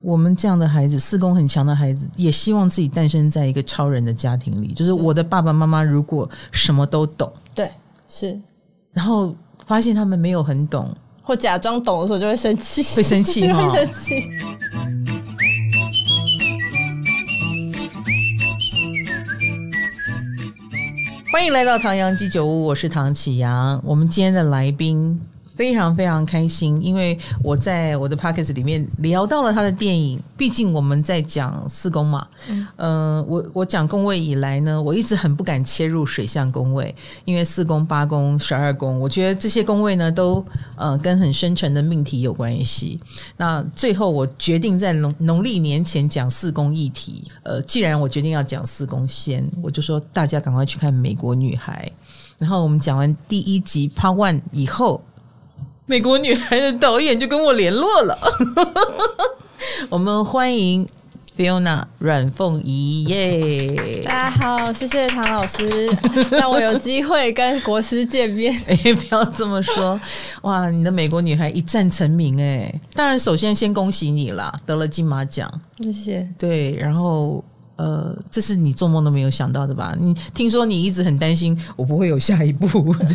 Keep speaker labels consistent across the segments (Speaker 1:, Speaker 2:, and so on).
Speaker 1: 我们这样的孩子，四宫很强的孩子，也希望自己诞生在一个超人的家庭里。就是我的爸爸妈妈如果什么都懂，
Speaker 2: 对，是，
Speaker 1: 然后发现他们没有很懂，
Speaker 2: 或假装懂的时候，就会生气，
Speaker 1: 会生气，
Speaker 2: 会生气。
Speaker 1: 欢迎来到唐阳鸡酒屋，我是唐启阳。我们今天的来宾。非常非常开心，因为我在我的 p o c k e t 里面聊到了他的电影。毕竟我们在讲四宫嘛，嗯，呃、我我讲宫位以来呢，我一直很不敢切入水象宫位，因为四宫、八宫、十二宫，我觉得这些宫位呢都呃跟很深沉的命题有关系。那最后我决定在农农历年前讲四宫议题。呃，既然我决定要讲四宫先，我就说大家赶快去看《美国女孩》。然后我们讲完第一集 Part One 以后。美国女孩的导演就跟我联络了，我们欢迎 Fiona 阮凤仪耶！
Speaker 2: 大家好，谢谢唐老师 让我有机会跟国师见面。
Speaker 1: 哎，不要这么说，哇，你的美国女孩一战成名哎！当然，首先先恭喜你啦，得了金马奖，
Speaker 2: 谢谢。
Speaker 1: 对，然后。呃，这是你做梦都没有想到的吧？你听说你一直很担心我不会有下一步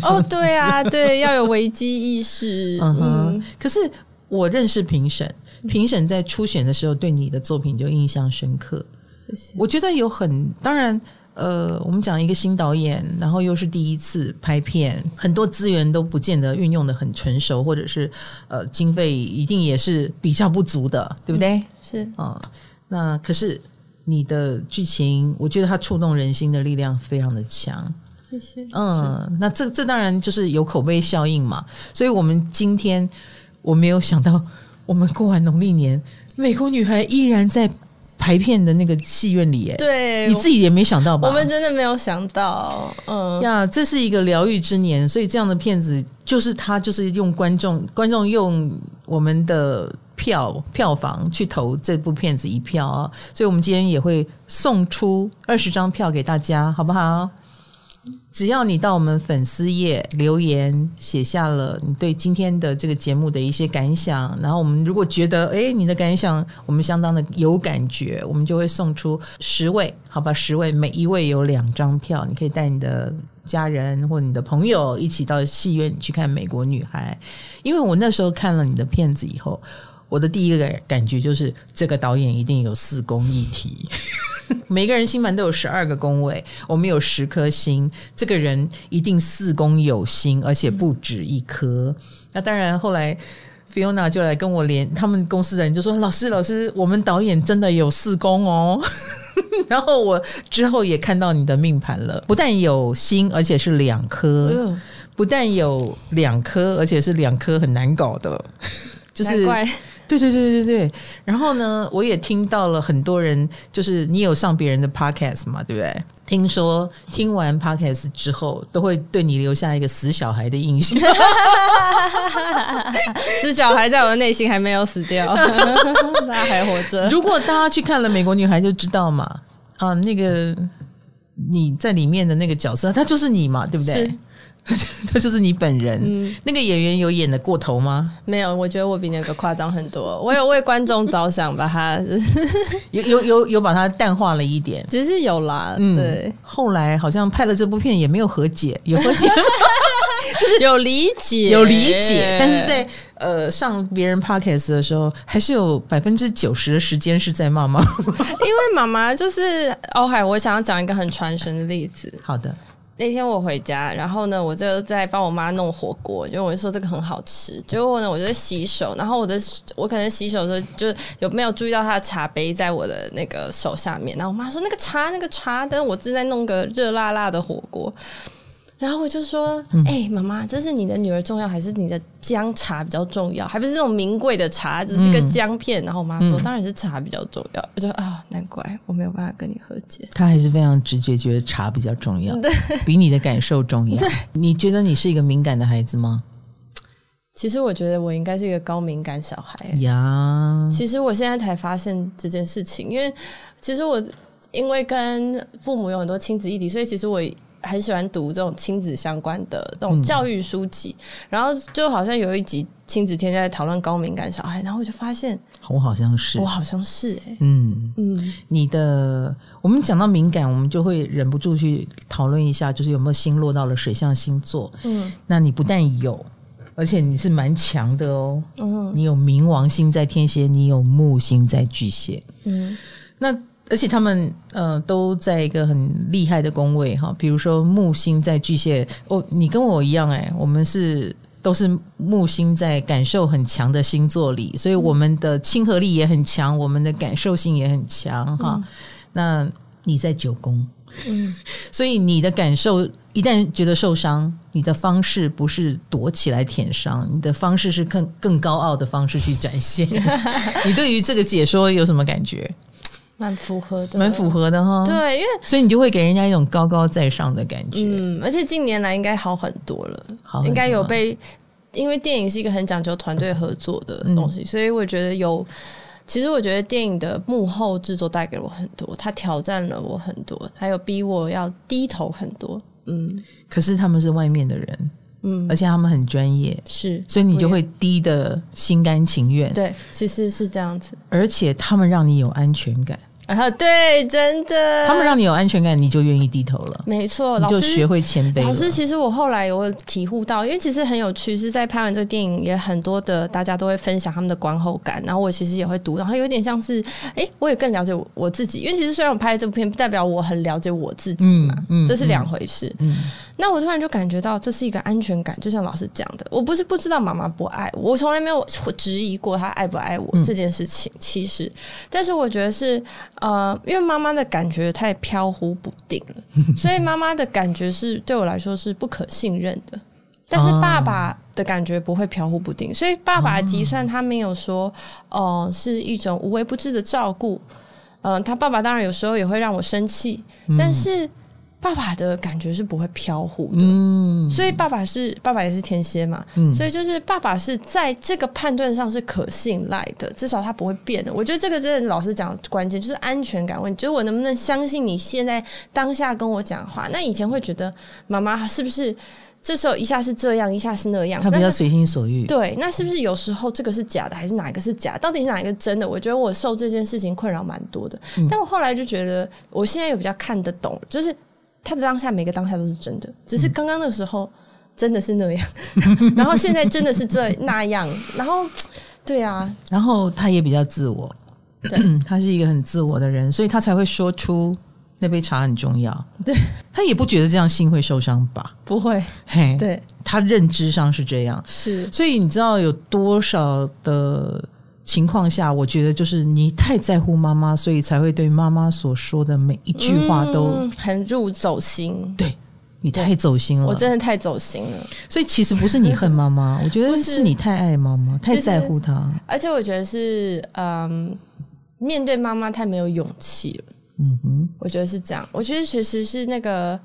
Speaker 2: 哦，对啊，对，要有危机意识。
Speaker 1: 嗯哼，嗯，可是我认识评审，评审在初选的时候对你的作品就印象深刻。谢谢。我觉得有很当然，呃，我们讲一个新导演，然后又是第一次拍片，很多资源都不见得运用的很纯熟，或者是呃，经费一定也是比较不足的，对不对？
Speaker 2: 嗯，是
Speaker 1: 啊，呃，那可是。你的剧情，我觉得它触动人心的力量非常的强。
Speaker 2: 谢谢。
Speaker 1: 嗯，那这这当然就是有口碑效应嘛。所以我们今天我没有想到，我们过完农历年，美国女孩依然在排片的那个戏院里。哎，
Speaker 2: 对，
Speaker 1: 你自己也没想到吧？
Speaker 2: 我们真的没有想到。嗯，
Speaker 1: 呀，这是一个疗愈之年，所以这样的片子就是他就是用观众，观众用我们的。票票房去投这部片子一票啊，所以我们今天也会送出二十张票给大家，好不好？只要你到我们粉丝页留言，写下了你对今天的这个节目的一些感想，然后我们如果觉得诶你的感想我们相当的有感觉，我们就会送出十位，好吧？十位，每一位有两张票，你可以带你的家人或你的朋友一起到戏院去看《美国女孩》，因为我那时候看了你的片子以后。我的第一个感感觉就是，这个导演一定有四宫一体。每个人星盘都有十二个宫位，我们有十颗星，这个人一定四宫有星，而且不止一颗。嗯、那当然，后来 Fiona 就来跟我连，他们公司的人就说：“老师，老师，我们导演真的有四宫哦。”然后我之后也看到你的命盘了，不但有星，而且是两颗；嗯、不但有两颗，而且是两颗很难搞的，就是。对对对对对，然后呢，我也听到了很多人，就是你有上别人的 podcast 嘛，对不对？听说听完 podcast 之后，都会对你留下一个死小孩的印象。
Speaker 2: 死小孩在我的内心还没有死掉，他还活着。
Speaker 1: 如果大家去看了《美国女孩》，就知道嘛，啊，那个你在里面的那个角色，他就是你嘛，对不对？他就是你本人。嗯，那个演员有演的过头吗？
Speaker 2: 没有，我觉得我比那个夸张很多。我有为观众着想，把他
Speaker 1: 有有有有把它淡化了一点。
Speaker 2: 只是有啦，嗯，对。
Speaker 1: 后来好像拍了这部片也没有和解，有和解，
Speaker 2: 就是有理解，
Speaker 1: 有理解。但是在呃上别人 podcast 的时候，还是有百分之九十的时间是在骂妈妈。
Speaker 2: 因为妈妈就是欧海，我想要讲一个很传神的例子。
Speaker 1: 好的。
Speaker 2: 那天我回家，然后呢，我就在帮我妈弄火锅，因为我就说这个很好吃。结果呢，我就在洗手，然后我的我可能洗手的时候就有没有注意到他的茶杯在我的那个手下面，然后我妈说那个茶那个茶，但是我正在弄个热辣辣的火锅。然后我就说：“哎、欸，妈妈，这是你的女儿重要，还是你的姜茶比较重要？还不是这种名贵的茶，只是个姜片。嗯”然后我妈说：“当然是茶比较重要。”我就啊，难怪我没有办法跟你和解。
Speaker 1: 她还是非常直觉，觉得茶比较重要，对，比你的感受重要。你觉得你是一个敏感的孩子吗？
Speaker 2: 其实我觉得我应该是一个高敏感小孩
Speaker 1: 呀。
Speaker 2: 其实我现在才发现这件事情，因为其实我因为跟父母有很多亲子议题，所以其实我。很喜欢读这种亲子相关的这种教育书籍，嗯、然后就好像有一集亲子天在讨论高敏感小孩，然后我就发现
Speaker 1: 我好像是，
Speaker 2: 我好像是哎、欸，
Speaker 1: 嗯。嗯，你的我们讲到敏感，我们就会忍不住去讨论一下，就是有没有星落到了水象星座，嗯，那你不但有。而且你是蛮强的哦，嗯，你有冥王星在天蝎，你有木星在巨蟹，嗯，那而且他们呃都在一个很厉害的宫位哈，比如说木星在巨蟹，哦，你跟我一样哎，我们是都是木星在感受很强的星座里，所以我们的亲和力也很强，我们的感受性也很强哈。嗯，那你在九宫。嗯，所以你的感受一旦觉得受伤，你的方式不是躲起来舔伤，你的方式是更更高傲的方式去展现。你对于这个解说有什么感觉？
Speaker 2: 蛮符合的，
Speaker 1: 蛮符合的哈。
Speaker 2: 对，因为
Speaker 1: 所以你就会给人家一种高高在上的感觉。
Speaker 2: 嗯，而且近年来应该好很多了，好，应该有被，因为电影是一个很讲究团队合作的东西，嗯，所以我觉得有。其实我觉得电影的幕后制作带给了我很多，它挑战了我很多，还有逼我要低头很多。嗯，
Speaker 1: 可是他们是外面的人，嗯，而且他们很专业，
Speaker 2: 是，
Speaker 1: 所以你就会低的心甘情愿。
Speaker 2: 对，其实是这样子，
Speaker 1: 而且他们让你有安全感。
Speaker 2: 啊，对，真的，
Speaker 1: 他们让你有安全感，你就愿意低头了。
Speaker 2: 没错，
Speaker 1: 你就学会谦卑。
Speaker 2: 老师，其实我后来我体悟到，因为其实很有趣，是在拍完这个电影，也很多的大家都会分享他们的观后感，然后我其实也会读，然后有点像是，哎，我也更了解我，我自己。因为其实虽然我拍这部片，不代表我很了解我自己嘛，嗯嗯、这是两回事。嗯嗯、那我突然就感觉到这是一个安全感，就像老师讲的，我不是不知道妈妈不爱我，我从来没有质疑过她爱不爱我这件事情。嗯、其实，但是我觉得是，呃，因为妈。妈妈的感觉太飘忽不定了，所以妈妈的感觉是对我来说是不可信任的。但是爸爸的感觉不会飘忽不定，所以爸爸就算他没有说，哦、呃，是一种无微不至的照顾。嗯、呃，他爸爸当然有时候也会让我生气，但是。爸爸的感觉是不会飘忽的，嗯，所以爸爸是爸爸也是天蝎嘛，嗯，所以就是爸爸是在这个判断上是可信赖的，至少他不会变的。我觉得这个真的老师讲的关键，就是安全感问题，就是我能不能相信你现在当下跟我讲话？那以前会觉得妈妈是不是这时候一下是这样，一下是那样，
Speaker 1: 他比较随心所欲。
Speaker 2: 对，那是不是有时候这个是假的，还是哪一个是假？到底是哪一个真的？我觉得我受这件事情困扰蛮多的，嗯，但我后来就觉得，我现在有比较看得懂，就是。他的当下，每个当下都是真的，只是刚刚的时候真的是那样，嗯、然后现在真的是这那样，然后对啊，
Speaker 1: 然后他也比较自我，对，他是一个很自我的人，所以他才会说出那杯茶很重要。对，他也不觉得这样心会受伤吧？
Speaker 2: 不会，
Speaker 1: 嘿，
Speaker 2: 对，
Speaker 1: 他认知上是这样，
Speaker 2: 是，
Speaker 1: 所以你知道有多少的。情况下，我觉得就是你太在乎妈妈，所以才会对妈妈所说的每一句话都、
Speaker 2: 嗯、很入走心。
Speaker 1: 对，你太走心了，
Speaker 2: 我真的太走心了。
Speaker 1: 所以其实不是你恨妈妈，我觉得是你太爱妈妈，太在乎她。
Speaker 2: 而且我觉得是，嗯，面对妈妈太没有勇气了。
Speaker 1: 嗯哼，
Speaker 2: 我觉得是这样。我觉得其实是那个，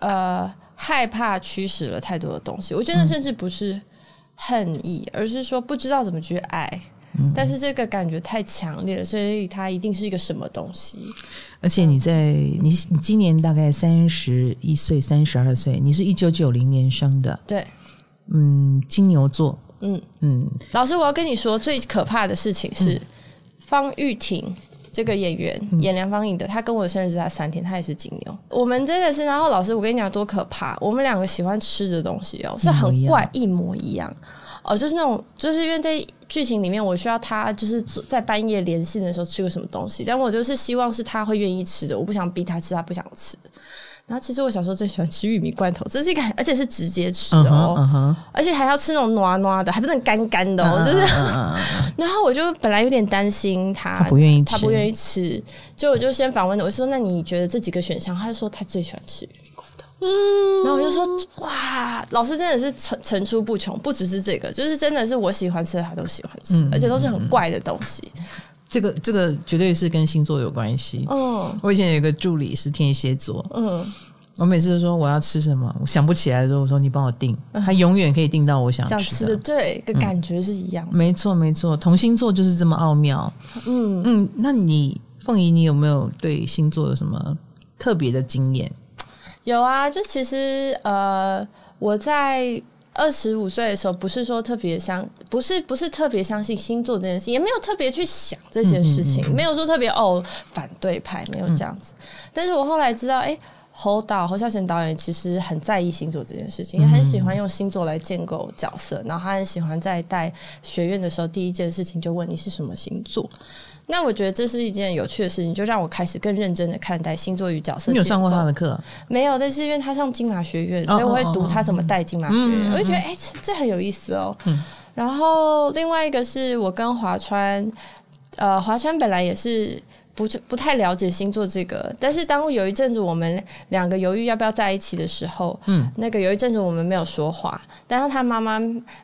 Speaker 2: 呃，害怕驱使了太多的东西。我觉得甚至不是恨意，嗯、而是说不知道怎么去爱。但是这个感觉太强烈了，所以它一定是一个什么东西。
Speaker 1: 而且你在你你今年大概三十一岁、三十二岁，你是一九九零年生的，
Speaker 2: 对，
Speaker 1: 嗯，金牛座，
Speaker 2: 嗯嗯。嗯。老师，我要跟你说，最可怕的事情是、嗯、方玉婷这个演员、嗯、演梁芳颖的，她跟我的生日只差三天，她也是金牛。我们真的是，然后老师，我跟你讲多可怕，我们两个喜欢吃的东西哦，是很怪，一模一样。哦，就是那种，就是因为在剧情里面，我需要他就是在半夜连线的时候吃个什么东西，但我就是希望是他会愿意吃的，我不想逼他吃他不想吃。然后其实我小时候最喜欢吃玉米罐头，这是一个，而且是直接吃的哦，uh huh, uh huh. 而且还要吃那种糯糯的，还不能干干的哦，就是。Uh huh, uh. 然后我就本来有点担心他，
Speaker 1: 他不愿意吃，
Speaker 2: 他不愿意吃，就我就先反问我，我说那你觉得这几个选项？他就说他最喜欢吃。嗯，然后我就说哇，老师真的是层层出不穷，不只是这个，就是真的是我喜欢吃的，他都喜欢吃，嗯、而且都是很怪的东西。
Speaker 1: 这个这个绝对是跟星座有关系。嗯，我以前有一个助理是天蝎座，嗯，我每次都说我要吃什么，我想不起来的时候，我说你帮我订，他永远可以订到我想吃的。想吃的
Speaker 2: 对，跟感觉是一样。
Speaker 1: 嗯、没错没错，同星座就是这么奥妙。嗯嗯，那你凤仪，你有没有对星座有什么特别的经验？
Speaker 2: 有啊，就其实呃，我在二十五岁的时候，不是说特别相，不是不是特别相信星座这件事情，也没有特别去想这件事情，嗯嗯嗯、没有说特别哦反对派，没有这样子。嗯、但是我后来知道，哎、欸，侯导侯孝贤导演其实很在意星座这件事情，也很喜欢用星座来建构角色，然后他很喜欢在带学院的时候，第一件事情就问你是什么星座。那我觉得这是一件有趣的事情，就让我开始更认真的看待星座与角色。
Speaker 1: 你有上过他的课？
Speaker 2: 没有，但是因为他上金马学院，所以我会读他怎么带金马学院，我就觉得哎、欸，这很有意思哦。嗯、然后另外一个是我跟华川，呃，华川本来也是。不不太了解星座这个，但是当有一阵子我们两个犹豫要不要在一起的时候，嗯，那个有一阵子我们没有说话，但是他妈妈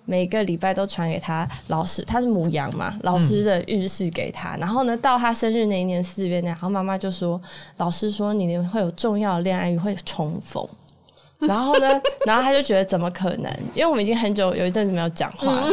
Speaker 2: 每个礼拜都传给他老师，他是母羊嘛，老师的运势给他，嗯、然后呢，到他生日那一年四月那，然后妈妈就说，老师说你会有重要的恋爱运会重逢，然后呢，然后他就觉得怎么可能？因为我们已经很久有一阵子没有讲话了，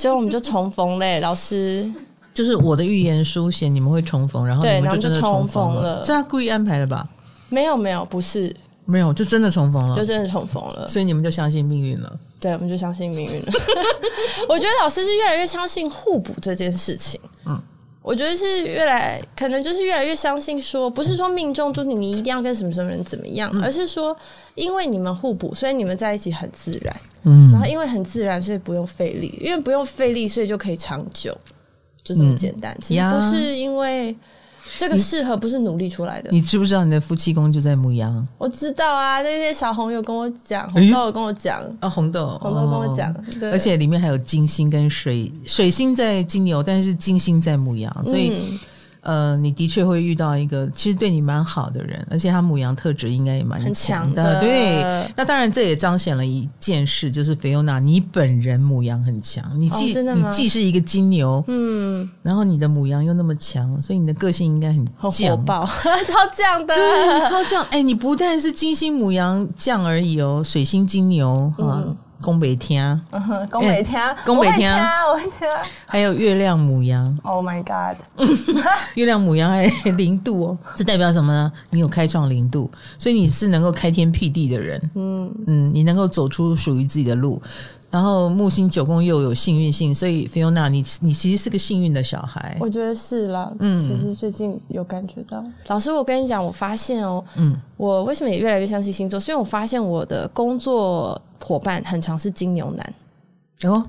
Speaker 2: 结果我们就重逢嘞，老师。
Speaker 1: 就是我的预言书写你们会重逢，然后你们就真的重逢了。是他故意安排的吧？
Speaker 2: 没有没有，不是
Speaker 1: 没有，就真的重逢了，
Speaker 2: 就真的重逢了。
Speaker 1: 所以你们就相信命运了？
Speaker 2: 对，我们就相信命运了。我觉得老师是越来越相信互补这件事情。嗯，我觉得是越来可能就是越来越相信说，不是说命中注定你一定要跟什么什么人怎么样，嗯、而是说因为你们互补，所以你们在一起很自然。嗯，然后因为很自然，所以不用费力，因为不用费力，所以就可以长久。就这么简单，嗯、其实不是因为这个适合，不是努力出来的你。你知不知道你的夫妻宫就在牧羊？我知道啊，那天小红有跟我讲，红豆有跟我讲啊，
Speaker 1: 红豆，
Speaker 2: 红豆跟我讲，哦、
Speaker 1: 而且里面还有金星跟水水星在金牛，但是金星在牧羊，所以。嗯呃，你的确会遇到一个其实对你蛮好的人，而且他母羊特质应该也蛮强的。对，那当然这也彰显了一件事，就是 Fiona，你本人母羊很强，你既？你既是一个金牛，嗯，然后你的母羊又那么强，所以你的个性应该很犟，火爆，
Speaker 2: 超犟的，
Speaker 1: 对，超犟。哎，你不但是金星母羊犟而已哦，水星金牛啊。嗯宫北天，
Speaker 2: 宫北天，
Speaker 1: 宫北天，
Speaker 2: 我会听。
Speaker 1: 还有月亮母羊
Speaker 2: ，Oh my God！
Speaker 1: 月亮母羊还零度哦，这代表什么呢？你有开创零度，所以你是能够开天辟地的人。嗯嗯，你能够走出属于自己的路。然后木星九宫又有幸运性，所以 Fiona，你你其实是个幸运的小孩。
Speaker 2: 我觉得是啦，嗯，其实最近有感觉到。老师，我跟你讲，我发现哦，嗯，我为什么也越来越相信星座？是因为我发现我的工作伙伴很常是金牛男。哦。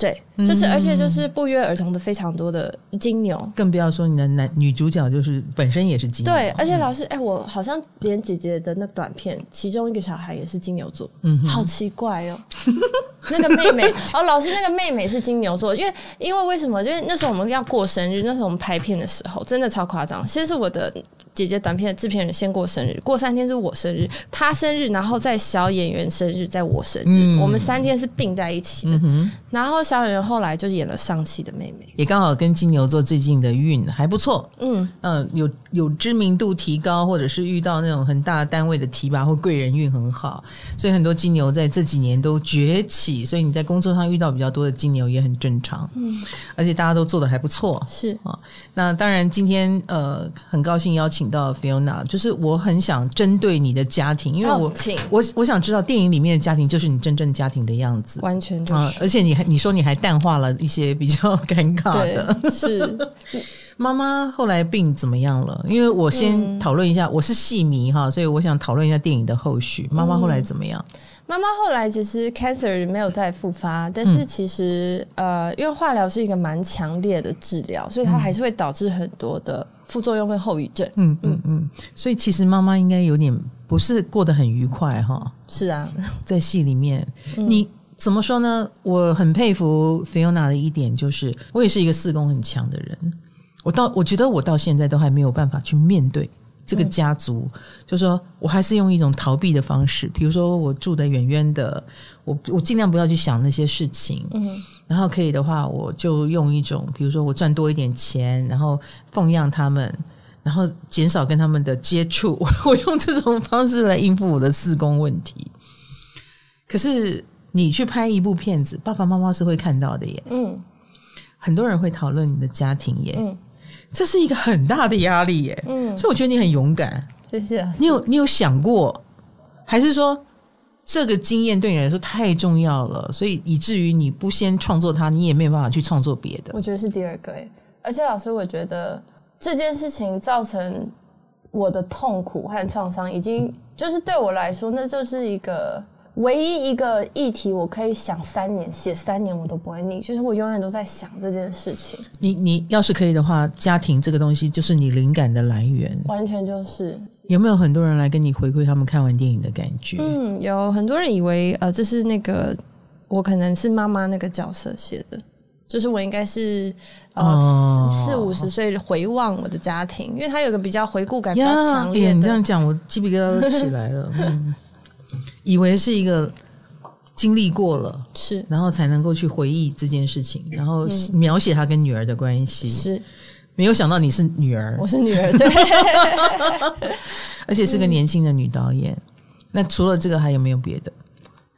Speaker 2: 对，就是而且就是不约而同的非常多的金牛，
Speaker 1: 更不要说你的男女主角就是本身也是金牛。
Speaker 2: 对，而且老师，哎、欸，我好像连姐姐的那短片，其中一个小孩也是金牛座，嗯，好奇怪哦。那个妹妹，哦，老师，那个妹妹是金牛座，因为因为为什么？因为那时候我们要过生日，那时候我们拍片的时候，真的超夸张。其实是我的。姐姐短片的制片人先过生日，过三天是我生日，他生日，然后在小演员生日，在我生日，嗯、我们三天是并在一起的。嗯、然后小演员后来就演了上期的妹妹，
Speaker 1: 也刚好跟金牛座最近的运还不错。嗯嗯、呃，有有知名度提高，或者是遇到那种很大的单位的提拔或贵人运很好，所以很多金牛在这几年都崛起。所以你在工作上遇到比较多的金牛也很正常。嗯，而且大家都做的还不错。
Speaker 2: 是啊，
Speaker 1: 那当然今天呃很高兴邀请。到 Fiona，就是我很想针对你的家庭，因为我、哦、我我想知道电影里面的家庭就是你真正家庭的样子，
Speaker 2: 完全就是。啊、
Speaker 1: 而且你还你说你还淡化了一些比较 尴尬的，
Speaker 2: 是
Speaker 1: 妈妈后来病怎么样了？因为我先讨论一下，嗯、我是戏迷哈，所以我想讨论一下电影的后续。妈妈后来怎么样？
Speaker 2: 妈妈、嗯、后来其实 cancer 没有再复发，但是其实、嗯、呃，因为化疗是一个蛮强烈的治疗，所以它还是会导致很多的。副作用跟后遗症，嗯嗯嗯，
Speaker 1: 所以其实妈妈应该有点不是过得很愉快哈。
Speaker 2: 是啊，
Speaker 1: 在戏里面，嗯、你怎么说呢？我很佩服 Fiona 的一点就是，我也是一个四宫很强的人。我到我觉得我到现在都还没有办法去面对这个家族，嗯、就说我还是用一种逃避的方式，比如说我住得远远的，我我尽量不要去想那些事情。嗯。然后可以的话，我就用一种，比如说我赚多一点钱，然后奉养他们，然后减少跟他们的接触，我用这种方式来应付我的四宫问题。可是你去拍一部片子，爸爸妈妈是会看到的耶，嗯，很多人会讨论你的家庭耶，嗯，这是一个很大的压力耶，嗯，所以我觉得你很勇敢，
Speaker 2: 谢谢。
Speaker 1: 你有你有想过？还是说这个经验对你来说太重要了，所以以至于你不先创作它，你也没有办法去创作别的？
Speaker 2: 我觉得是第二个耶，而且老师，我觉得这件事情造成我的痛苦和创伤，已经就是对我来说，那就是一个。唯一一个议题，我可以想三年，写三年我都不会腻，就是我永远都在想这件事情。
Speaker 1: 你你要是可以的话，家庭这个东西就是你灵感的来源，
Speaker 2: 完全就是。
Speaker 1: 有没有很多人来跟你回馈他们看完电影的感觉？
Speaker 2: 嗯，有很多人以为呃，这是那个我可能是妈妈那个角色写的，就是我应该是呃、哦、四五十岁回望我的家庭，因为他有个比较回顾感比较强烈的。
Speaker 1: 你这样讲，我鸡皮疙瘩都起来了。嗯 以为是一个经历过了，
Speaker 2: 是，
Speaker 1: 然后才能够去回忆这件事情，然后描写他跟女儿的关系，
Speaker 2: 是，
Speaker 1: 没有想到你是女儿，
Speaker 2: 我是女儿，对，
Speaker 1: 而且是个年轻的女导演。那除了这个，还有没有别的？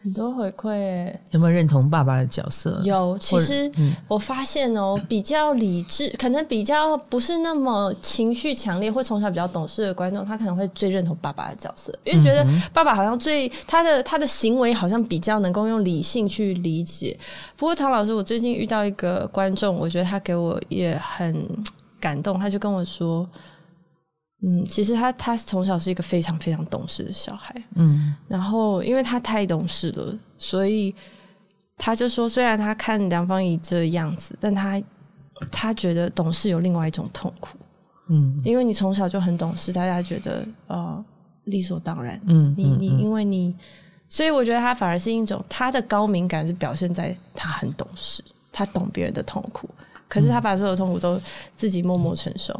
Speaker 2: 很多回馈，
Speaker 1: 有没有认同爸爸的角色？
Speaker 2: 有，其实我发现哦，比较理智，可能比较不是那么情绪强烈，或从小比较懂事的观众，他可能会最认同爸爸的角色，因为觉得爸爸好像最他的他的行为好像比较能够用理性去理解。不过唐老师，我最近遇到一个观众，我觉得他给我也很感动，他就跟我说。嗯，其实他他从小是一个非常非常懂事的小孩，嗯，然后因为他太懂事了，所以他就说，虽然他看梁芳怡这样子，但他他觉得懂事有另外一种痛苦，嗯，因为你从小就很懂事，大家觉得呃理所当然，嗯，你你因为你，所以我觉得他反而是一种他的高敏感是表现在他很懂事，他懂别人的痛苦，可是他把所有痛苦都自己默默承受。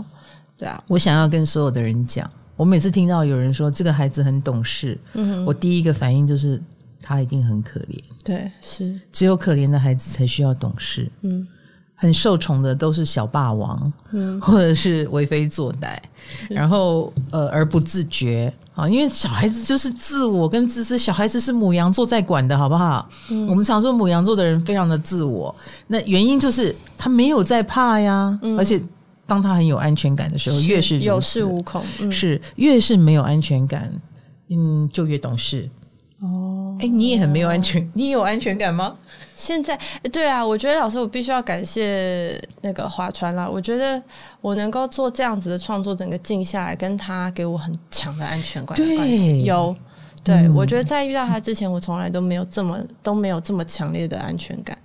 Speaker 2: 对啊，
Speaker 1: 我想要跟所有的人讲，我每次听到有人说这个孩子很懂事，嗯哼，我第一个反应就是他一定很可怜。
Speaker 2: 对，是
Speaker 1: 只有可怜的孩子才需要懂事。嗯，很受宠的都是小霸王，嗯，或者是为非作歹，然后呃而不自觉啊，因为小孩子就是自我跟自私，小孩子是母羊座在管的，好不好？嗯，我们常说母羊座的人非常的自我，那原因就是他没有在怕呀，嗯，而且。当他很有安全感的时候，越是
Speaker 2: 有恃无恐，
Speaker 1: 嗯、是越是没有安全感，嗯，就越懂事。哦，哎，你也很没有安全，你有安全感吗？
Speaker 2: 现在，对啊，我觉得老师，我必须要感谢那个华川啦。我觉得我能够做这样子的创作，整个静下来，跟他给我很强的安全感的关系。
Speaker 1: 对，
Speaker 2: 有，对、嗯、我觉得在遇到他之前，我从来都没有这么都没有这么强烈的安全感。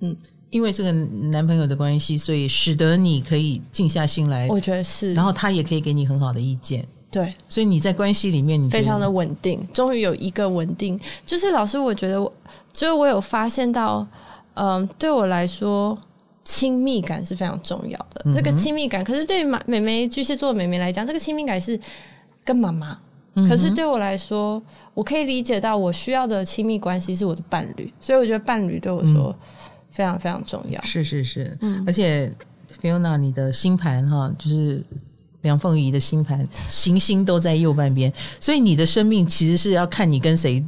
Speaker 2: 嗯。
Speaker 1: 因为这个男朋友的关系，所以使得你可以静下心来。
Speaker 2: 我觉得是，
Speaker 1: 然后他也可以给你很好的意见。
Speaker 2: 对，
Speaker 1: 所以你在关系里面，你
Speaker 2: 非常的稳定。终于有一个稳定，就是老师，我觉得我，就是我有发现到，嗯，对我来说，亲密感是非常重要的。嗯、这个亲密感，可是对于马美眉巨蟹座的美眉来讲，这个亲密感是跟妈妈。可是对我来说，我可以理解到，我需要的亲密关系是我的伴侣。所以我觉得伴侣对我说。嗯非常非常重要，
Speaker 1: 是是是，嗯，而且 Fiona，你的星盘哈，就是梁凤仪的星盘，行星都在右半边，所以你的生命其实是要看你跟谁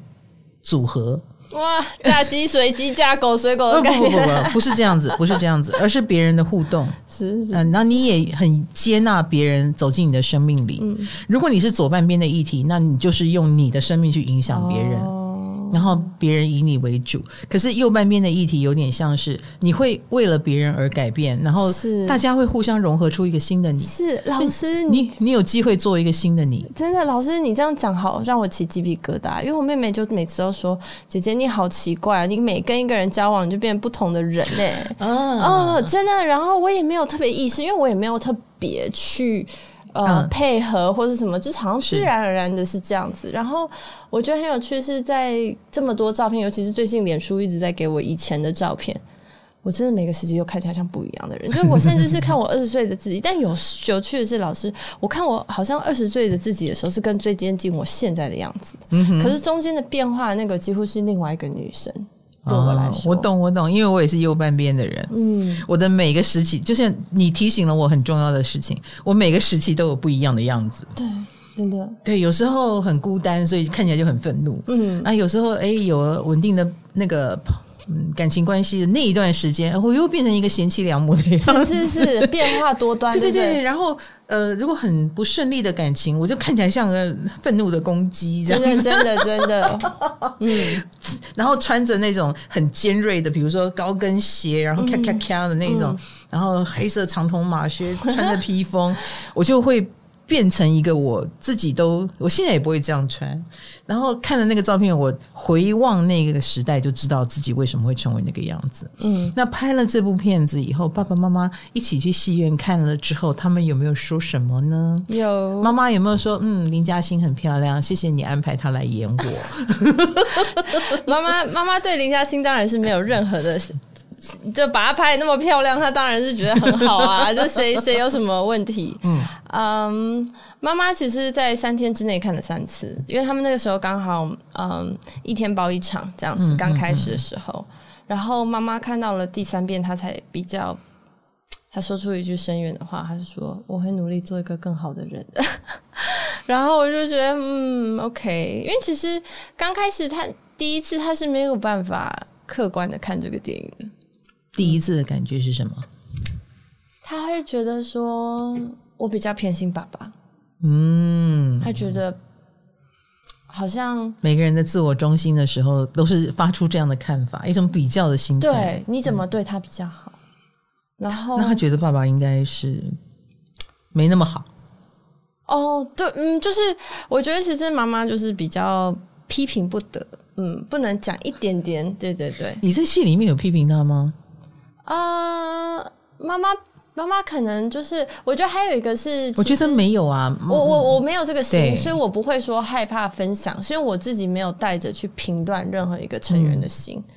Speaker 1: 组合。
Speaker 2: 哇，嫁鸡随鸡，嫁狗随狗的概念，
Speaker 1: 不不不不，不是这样子，不是这样子，而是别人的互动，
Speaker 2: 是是，
Speaker 1: 嗯，那你也很接纳别人走进你的生命里。嗯，如果你是左半边的议题，那你就是用你的生命去影响别人。哦然后别人以你为主，可是右半边的议题有点像是你会为了别人而改变，然后大家会互相融合出一个新的你。
Speaker 2: 是老师，
Speaker 1: 你你，有机会做一个新的你。
Speaker 2: 真的，老师你这样讲好让我起鸡皮疙瘩，因为我妹妹就每次都说：“姐姐你好奇怪啊，你每跟一个人交往你就变成不同的人嘞。”啊，哦，真的。然后我也没有特别意识，因为我也没有特别去。呃，嗯、配合或是什么，就好像自然而然的是这样子。然后我觉得很有趣，是在这么多照片，尤其是最近脸书一直在给我以前的照片，我真的每个时期都看起来像不一样的人。就是我甚至是看我 二十岁的自己，但有有趣的是，老师，我看我好像二十岁的自己的时候，是跟最接近我现在的样子。嗯、可是中间的变化，那个几乎是另外一个女生。对我来说，
Speaker 1: 哦，我懂，我懂，因为我也是右半边的人。嗯，我的每个时期，就像你提醒了我很重要的事情，我每个时期都有不一样的样子。
Speaker 2: 对，真的。
Speaker 1: 对，有时候很孤单，所以看起来就很愤怒。嗯，啊，有时候哎，有了稳定的那个嗯感情关系的那一段时间，我又变成一个贤妻良母的样子，
Speaker 2: 是是是，变化多端，
Speaker 1: 对对对。
Speaker 2: 对对
Speaker 1: 然后呃，如果很不顺利的感情，我就看起来像个愤怒的公鸡，这样
Speaker 2: 真的真的真的，嗯。
Speaker 1: 然后穿着那种很尖锐的，比如说高跟鞋，然后咔咔咔的那种，嗯、然后黑色长筒马靴，穿着披风，我就会。变成一个我自己都，我现在也不会这样穿。然后看了那个照片，我回望那个时代，就知道自己为什么会成为那个样子。嗯，那拍了这部片子以后，爸爸妈妈一起去戏院看了之后，他们有没有说什么呢？
Speaker 2: 有，
Speaker 1: 妈妈有没有说，嗯，林嘉欣很漂亮，谢谢你安排她来演我。
Speaker 2: 妈妈，妈妈对林嘉欣当然是没有任何的。就把她拍得那么漂亮，她当然是觉得很好啊。就谁谁有什么问题？嗯，妈妈、um, 其实，在三天之内看了三次，因为他们那个时候刚好，嗯，一天包一场这样子。刚开始的时候，嗯嗯嗯、然后妈妈看到了第三遍，她才比较，她说出一句深远的话，她就说：“我会努力做一个更好的人。”然后我就觉得，嗯，OK，因为其实刚开始他第一次他是没有办法客观的看这个电影的。
Speaker 1: 第一次的感觉是什么？
Speaker 2: 他会觉得说，我比较偏心爸爸。嗯，他觉得好像
Speaker 1: 每个人的自我中心的时候，都是发出这样的看法，一种比较的心态。
Speaker 2: 对，你怎么对他比较好？嗯、然后，
Speaker 1: 那他觉得爸爸应该是没那么好。
Speaker 2: 哦，对，嗯，就是我觉得其实妈妈就是比较批评不得，嗯，不能讲一点点。对对对，
Speaker 1: 你在戏里面有批评他吗？
Speaker 2: 啊，妈妈，妈妈可能就是，我觉得还有一个是，
Speaker 1: 我觉得没有啊，
Speaker 2: 我我我没有这个心，所以我不会说害怕分享，所以我自己没有带着去评断任何一个成员的心。嗯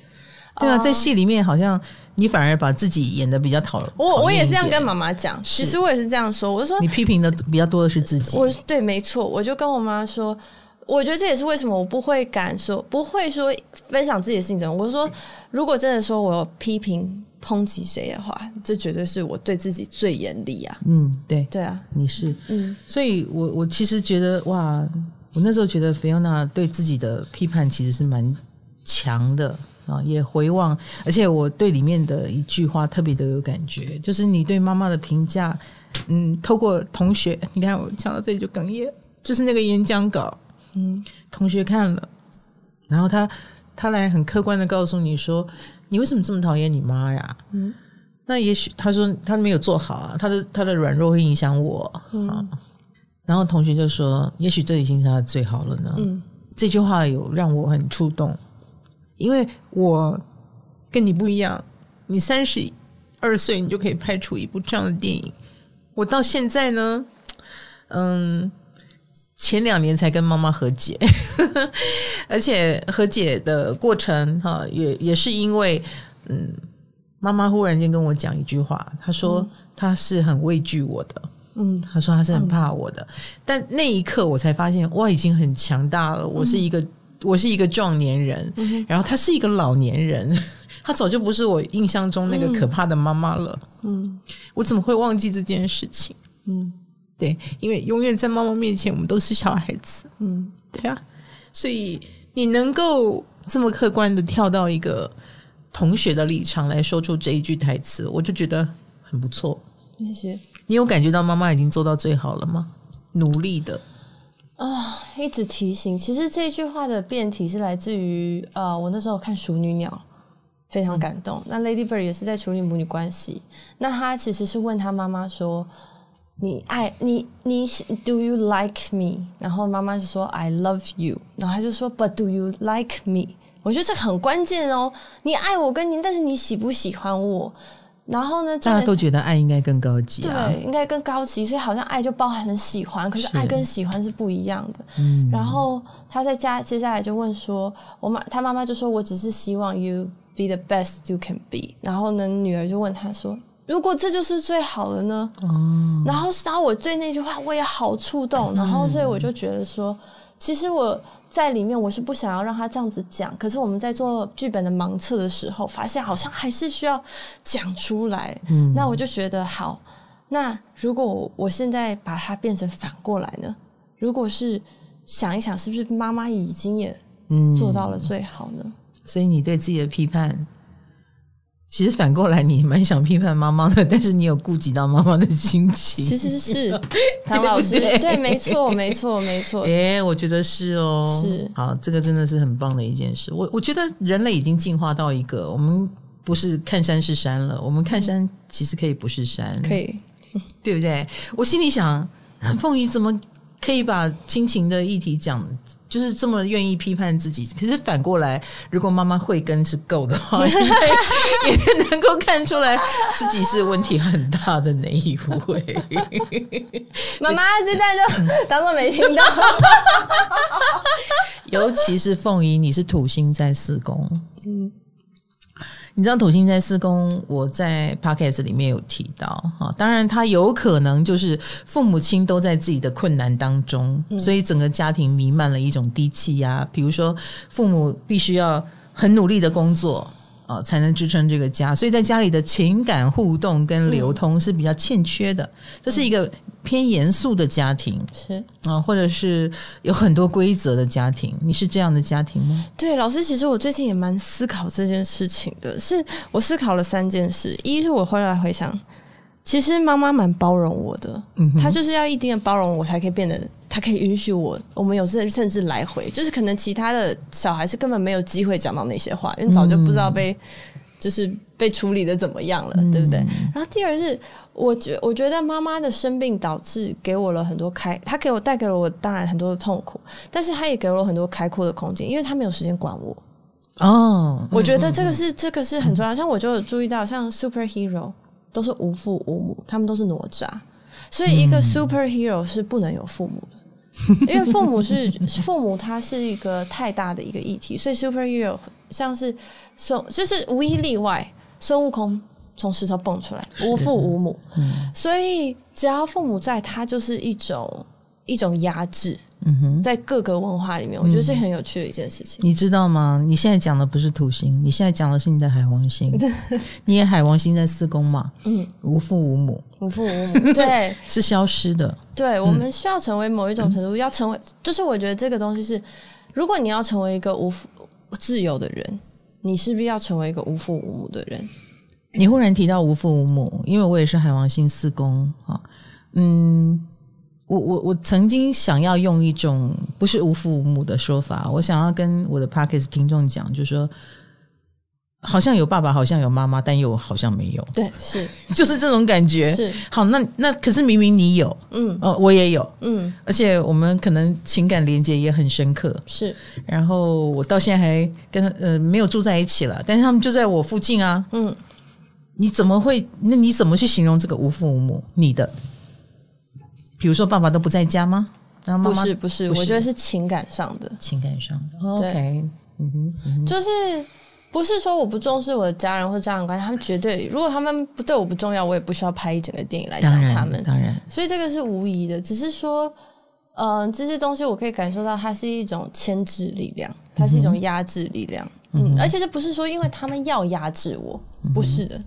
Speaker 1: 对啊，在戏里面好像你反而把自己演的比较讨，
Speaker 2: 我我也是这样跟妈妈讲，其实我也是这样说，我说
Speaker 1: 你批评的比较多的是自己，
Speaker 2: 我对，没错，我就跟我妈说，我觉得这也是为什么我不会敢说，不会说分享自己的心声。我说，如果真的说我批评。抨击谁的话，这绝对是我对自己最严厉啊！
Speaker 1: 嗯，对，
Speaker 2: 对啊，
Speaker 1: 你是，嗯，所以我我其实觉得哇，我那时候觉得菲欧娜对自己的批判其实是蛮强的啊，也回望，而且我对里面的一句话特别的有感觉，就是你对妈妈的评价，嗯，透过同学，你看我讲到这里就哽咽，就是那个演讲稿，嗯，同学看了，然后他他来很客观的告诉你说。你为什么这么讨厌你妈呀？嗯，那也许他说他没有做好啊，他的他的软弱会影响我。嗯，然后同学就说，也许这已经是他的最好了呢。嗯，这句话有让我很触动，因为我跟你不一样，你三十二岁你就可以拍出一部这样的电影，我到现在呢，嗯。前两年才跟妈妈和解，而且和解的过程哈，也也是因为，嗯，妈妈忽然间跟我讲一句话，她说她是很畏惧我的，嗯，她说她是很怕我的，但那一刻我才发现，我已经很强大了，我是一个我是一个壮年人，然后她是一个老年人，她早就不是我印象中那个可怕的妈妈了，嗯，我怎么会忘记这件事情？嗯。对，因为永远在妈妈面前，我们都是小孩子。嗯，对啊，所以你能够这么客观的跳到一个同学的立场来说出这一句台词，我就觉得很不错。谢谢。你有感觉到妈妈已经做到最好了吗？努力的
Speaker 2: 啊、哦，一直提醒。其实这句话的辩题是来自于啊、呃，我那时候看《熟女鸟》，非常感动。嗯、那 Lady Bird 也是在处理母女关系。那她其实是问她妈妈说。你爱你你 Do you like me？然后妈妈就说 I love you。然后他就说 But do you like me？我觉得这很关键哦。你爱我跟你，但是你喜不喜欢我？然后呢？
Speaker 1: 大家都觉得爱应该更高级
Speaker 2: 啊，对，应该更高级。所以好像爱就包含了喜欢，可是爱跟喜欢是不一样的。嗯。然后他在家接下来就问说：“我妈，他妈妈就说我只是希望 you be the best you can be。”然后呢，女儿就问他说。如果这就是最好的呢？哦、然后，然后我对那句话我也好触动，嗯、然后所以我就觉得说，其实我在里面我是不想要让他这样子讲，可是我们在做剧本的盲测的时候，发现好像还是需要讲出来。嗯，那我就觉得好，那如果我我现在把它变成反过来呢？如果是想一想，是不是妈妈已经也做到了最好呢？
Speaker 1: 嗯、所以你对自己的批判其实反过来，你蛮想批判妈妈的，但是你有顾及到妈妈的心情。
Speaker 2: 其实是 唐老师，对，对，对，没错，没错，没错。
Speaker 1: 哎，我觉得是哦，
Speaker 2: 是
Speaker 1: 好，这个真的是很棒的一件事。我我觉得人类已经进化到一个，我们不是看山是山了，我们看山其实可以不是山，
Speaker 2: 可以，
Speaker 1: 对不对？我心里想，凤仪怎么可以把亲情的议题讲？就是这么愿意批判自己，可是反过来，如果妈妈慧根是够的话，也能够看出来自己是问题很大的那一位。
Speaker 2: 妈妈现在就 当做没听到。
Speaker 1: 尤其是凤仪，你是土星在四宫，嗯。你知道土星在四宫，我在 podcast 里面有提到哈，当然他有可能就是父母亲都在自己的困难当中，所以整个家庭弥漫了一种低气压。比如说，父母必须要很努力的工作。啊，才能支撑这个家，所以在家里的情感互动跟流通是比较欠缺的。嗯、这是一个偏严肃的家庭，
Speaker 2: 是
Speaker 1: 啊，或者是有很多规则的家庭。你是这样的家庭吗？
Speaker 2: 对，老师，其实我最近也蛮思考这件事情的。是我思考了三件事，一是我后来回想，其实妈妈蛮包容我的，嗯，她就是要一定的包容我，才可以变得。他可以允许我，我们有时甚至来回，就是可能其他的小孩是根本没有机会讲到那些话，因为早就不知道被、嗯、就是被处理的怎么样了，嗯、对不对？然后第二是，我觉我觉得妈妈的生病导致给我了很多开，他给我带给了我当然很多的痛苦，但是他也给了我很多开阔的空间，因为他没有时间管我。
Speaker 1: 哦，
Speaker 2: 我觉得这个是、嗯、这个是很重要，像我就有注意到，像 superhero 都是无父无母，他们都是哪吒，所以一个 superhero 是不能有父母的。因为父母是父母，他是一个太大的一个议题，所以 superhero 像是孙，就是无一例外，孙悟空从石头蹦出来，无父无母，所以只要父母在，他就是一种一种压制。嗯哼，在各个文化里面，我觉得是很有趣的一件事情。
Speaker 1: 你知道吗？你现在讲的不是土星，你现在讲的是你的海王星。你也海王星在四宫嘛？嗯，无父无母，
Speaker 2: 无父无母，对，
Speaker 1: 是消失的。
Speaker 2: 对，我们需要成为某一种程度，嗯、要成为，就是我觉得这个东西是，如果你要成为一个无父自由的人，你是不是要成为一个无父无母的人？
Speaker 1: 你忽然提到无父无母，因为我也是海王星四宫啊，嗯。我我我曾经想要用一种不是无父无母的说法，我想要跟我的 Podcast 听众讲，就是说，好像有爸爸，好像有妈妈，但又好像没有。
Speaker 2: 对，是，
Speaker 1: 就是这种感觉。
Speaker 2: 是，
Speaker 1: 好，那那可是明明你有，嗯，哦，我也有，嗯，而且我们可能情感连接也很深刻。
Speaker 2: 是，
Speaker 1: 然后我到现在还跟他呃没有住在一起了，但是他们就在我附近啊。嗯，你怎么会？那你怎么去形容这个无父无母？你的？比如说，爸爸都不在家吗？然后妈妈
Speaker 2: 不是不是，我觉得是情感上的，
Speaker 1: 情感上的。OK，嗯哼，嗯哼，
Speaker 2: 就是不是说我不重视我的家人或家人关系，他们绝对，如果他们不对我不重要，我也不需要拍一整个电影来讲他们。
Speaker 1: 当然，当然，
Speaker 2: 所以这个是无疑的。只是说，嗯、呃，这些东西我可以感受到，它是一种牵制力量，它是一种压制力量。嗯，嗯，而且这不是说因为他们要压制我，不是的。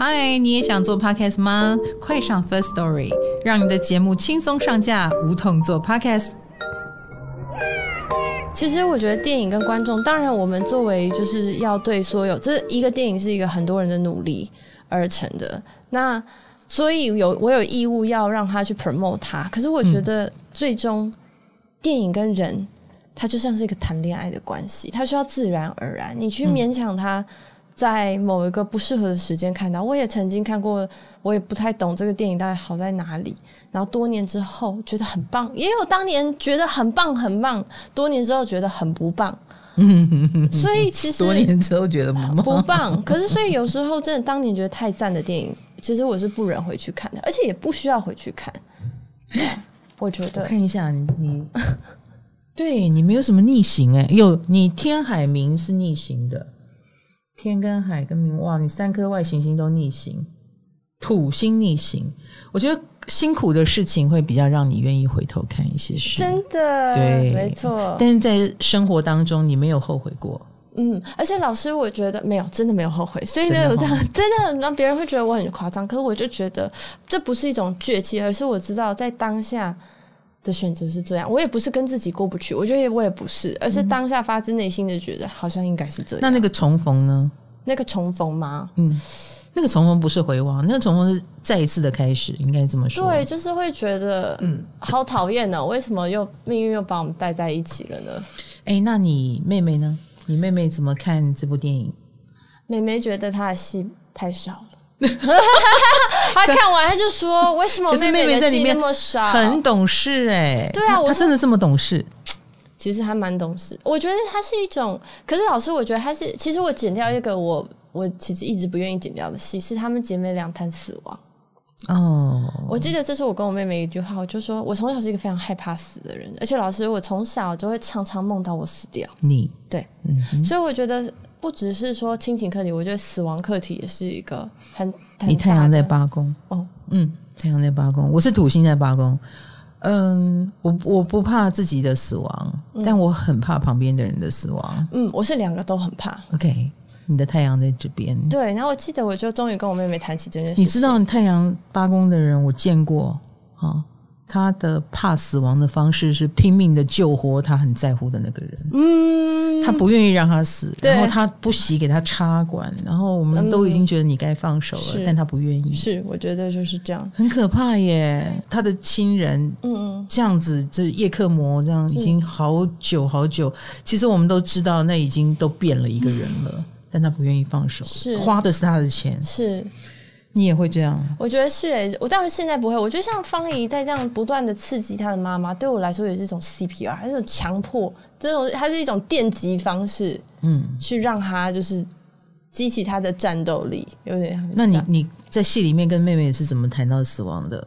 Speaker 1: 嗨，你也想做 podcast 吗？快上 First Story，让你的节目轻松上架，无痛做 podcast。
Speaker 2: 其实我觉得电影跟观众，当然我们作为就是要对所有，这一个电影是一个很多人的努力而成的，那所以有我有义务要让他去 promote 它。可是我觉得最终电影跟人，它就像是一个谈恋爱的关系，它需要自然而然，你去勉强他。在某一个不适合的时间看到，我也曾经看过，我也不太懂这个电影到底好在哪里。然后多年之后觉得很棒，也有当年觉得很棒很棒，多年之后觉得很不棒。所以其实
Speaker 1: 多年之后觉得
Speaker 2: 不棒，可是所以有时候真的当年觉得太赞的电影，其实我是不忍回去看的，而且也不需要回去看。我觉得
Speaker 1: 我看一下你，你对你没有什么逆行哎、欸，有你天海明是逆行的。天跟海跟冥，哇，你三颗外行星都逆行，土星逆行，我觉得辛苦的事情会比较让你愿意回头看一些事，
Speaker 2: 真的，
Speaker 1: 对，
Speaker 2: 没错。
Speaker 1: 但是在生活当中，你没有后悔过，
Speaker 2: 嗯，而且老师，我觉得没有，真的没有后悔，所以呢，有这样，真的让别人会觉得我很夸张，可是我就觉得这不是一种倔气，而是我知道在当下。的选择是这样，我也不是跟自己过不去，我觉得我也不是，而是当下发自内心的觉得好像应该是这样。
Speaker 1: 那那个重逢呢？
Speaker 2: 那个重逢吗？
Speaker 1: 嗯，那个重逢不是回望，那个重逢是再一次的开始，应该这么说。
Speaker 2: 对，就是会觉得，嗯，好讨厌呢，为什么又命运又把我们带在一起了呢？
Speaker 1: 哎，那你妹妹呢？你妹妹怎么看这部电影？
Speaker 2: 妹妹觉得她的戏太少了。他看完他就说：“为什么我妹妹的戏那么少？
Speaker 1: 很懂事哎、欸，
Speaker 2: 对啊，
Speaker 1: 他真的这么懂事？
Speaker 2: 其实他蛮懂事。我觉得他是一种，可是老师，我觉得他是。其实我剪掉一个我我其实一直不愿意剪掉的戏，是她们姐妹俩谈死亡。哦，我记得这是我跟我妹妹一句话，我就说我从小是一个非常害怕死的人，而且老师，我从小就会常常梦到我死掉。你对，嗯，所以我觉得。”不只是说亲情课题，我觉得死亡课题也是一个很。很
Speaker 1: 你太阳在八宫哦，嗯，太阳在八宫，我是土星在八宫。嗯，我我不怕自己的死亡，嗯、但我很怕旁边的人的死亡。
Speaker 2: 嗯，我是两个都很怕。
Speaker 1: OK，你的太阳在这边。
Speaker 2: 对，然后我记得我就终于跟我妹妹谈起这件事。
Speaker 1: 你知道你太阳八宫的人，我见过啊。他的怕死亡的方式是拼命的救活他很在乎的那个人。嗯，他不愿意让他死，然后他不惜给他插管，然后我们都已经觉得你该放手了，嗯、但他不愿意。
Speaker 2: 是，我觉得就是这样，
Speaker 1: 很可怕耶。他的亲人，嗯，这样子就是叶克膜，这样已经好久好久。其实我们都知道，那已经都变了一个人了，嗯、但他不愿意放手，是花的是他的钱，是。你也会这样？
Speaker 2: 我觉得是诶、欸，我但是现在不会。我觉得像方怡在这样不断的刺激她的妈妈，对我来说也是一种 CPR，还是一种强迫，这种它是一种电击方式，嗯，去让她就是激起她的战斗力，有点。
Speaker 1: 那你你在戏里面跟妹妹是怎么谈到死亡的？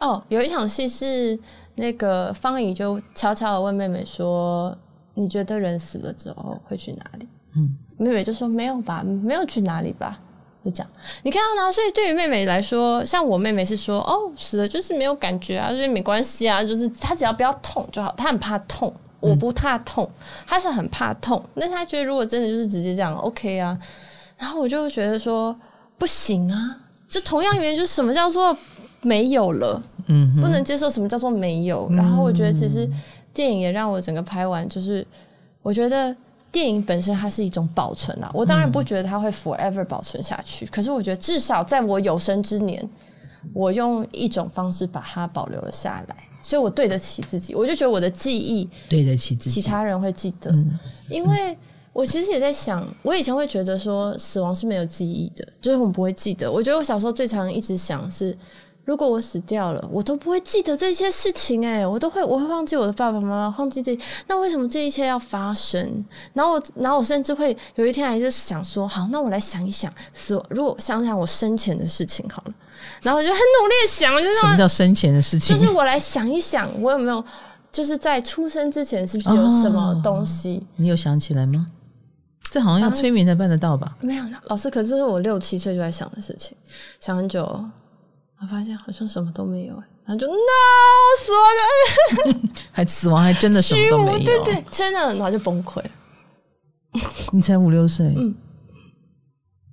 Speaker 2: 哦，有一场戏是那个方怡就悄悄的问妹妹说：“你觉得人死了之后会去哪里？”嗯，妹妹就说：“没有吧，没有去哪里吧。”就讲，你看到呢？所以对于妹妹来说，像我妹妹是说，哦，死了就是没有感觉啊，所以没关系啊，就是她只要不要痛就好。她很怕痛，我不怕痛，她是很怕痛。那她觉得如果真的就是直接这样，OK 啊。然后我就觉得说，不行啊，就同样原因，就是什么叫做没有了？嗯，不能接受什么叫做没有。然后我觉得其实电影也让我整个拍完，就是我觉得。电影本身它是一种保存啊，我当然不觉得它会 forever 保存下去，嗯、可是我觉得至少在我有生之年，我用一种方式把它保留了下来，所以我对得起自己，我就觉得我的记忆
Speaker 1: 对得起自己，
Speaker 2: 其他人会记得，嗯、因为我其实也在想，我以前会觉得说死亡是没有记忆的，就是我们不会记得，我觉得我小时候最常一直想是。如果我死掉了，我都不会记得这些事情哎，我都会我会忘记我的爸爸妈妈，忘记这，那为什么这一切要发生？然后我，然后我甚至会有一天还是想说，好，那我来想一想，死，如果想想我生前的事情好了，然后我就很努力想，就是
Speaker 1: 什么叫生前的事情？
Speaker 2: 就是我来想一想，我有没有就是在出生之前是不是有什么东西？哦，
Speaker 1: 你有想起来吗？这好像要催眠才办得到吧？
Speaker 2: 没有，老师，可是我六七岁就在想的事情，想很久。我发现好像什么都没有，然后就 no 死亡了，
Speaker 1: 还死亡还真的什么都没有，
Speaker 2: 对对，真的，然后就崩溃。
Speaker 1: 你才五六岁，嗯，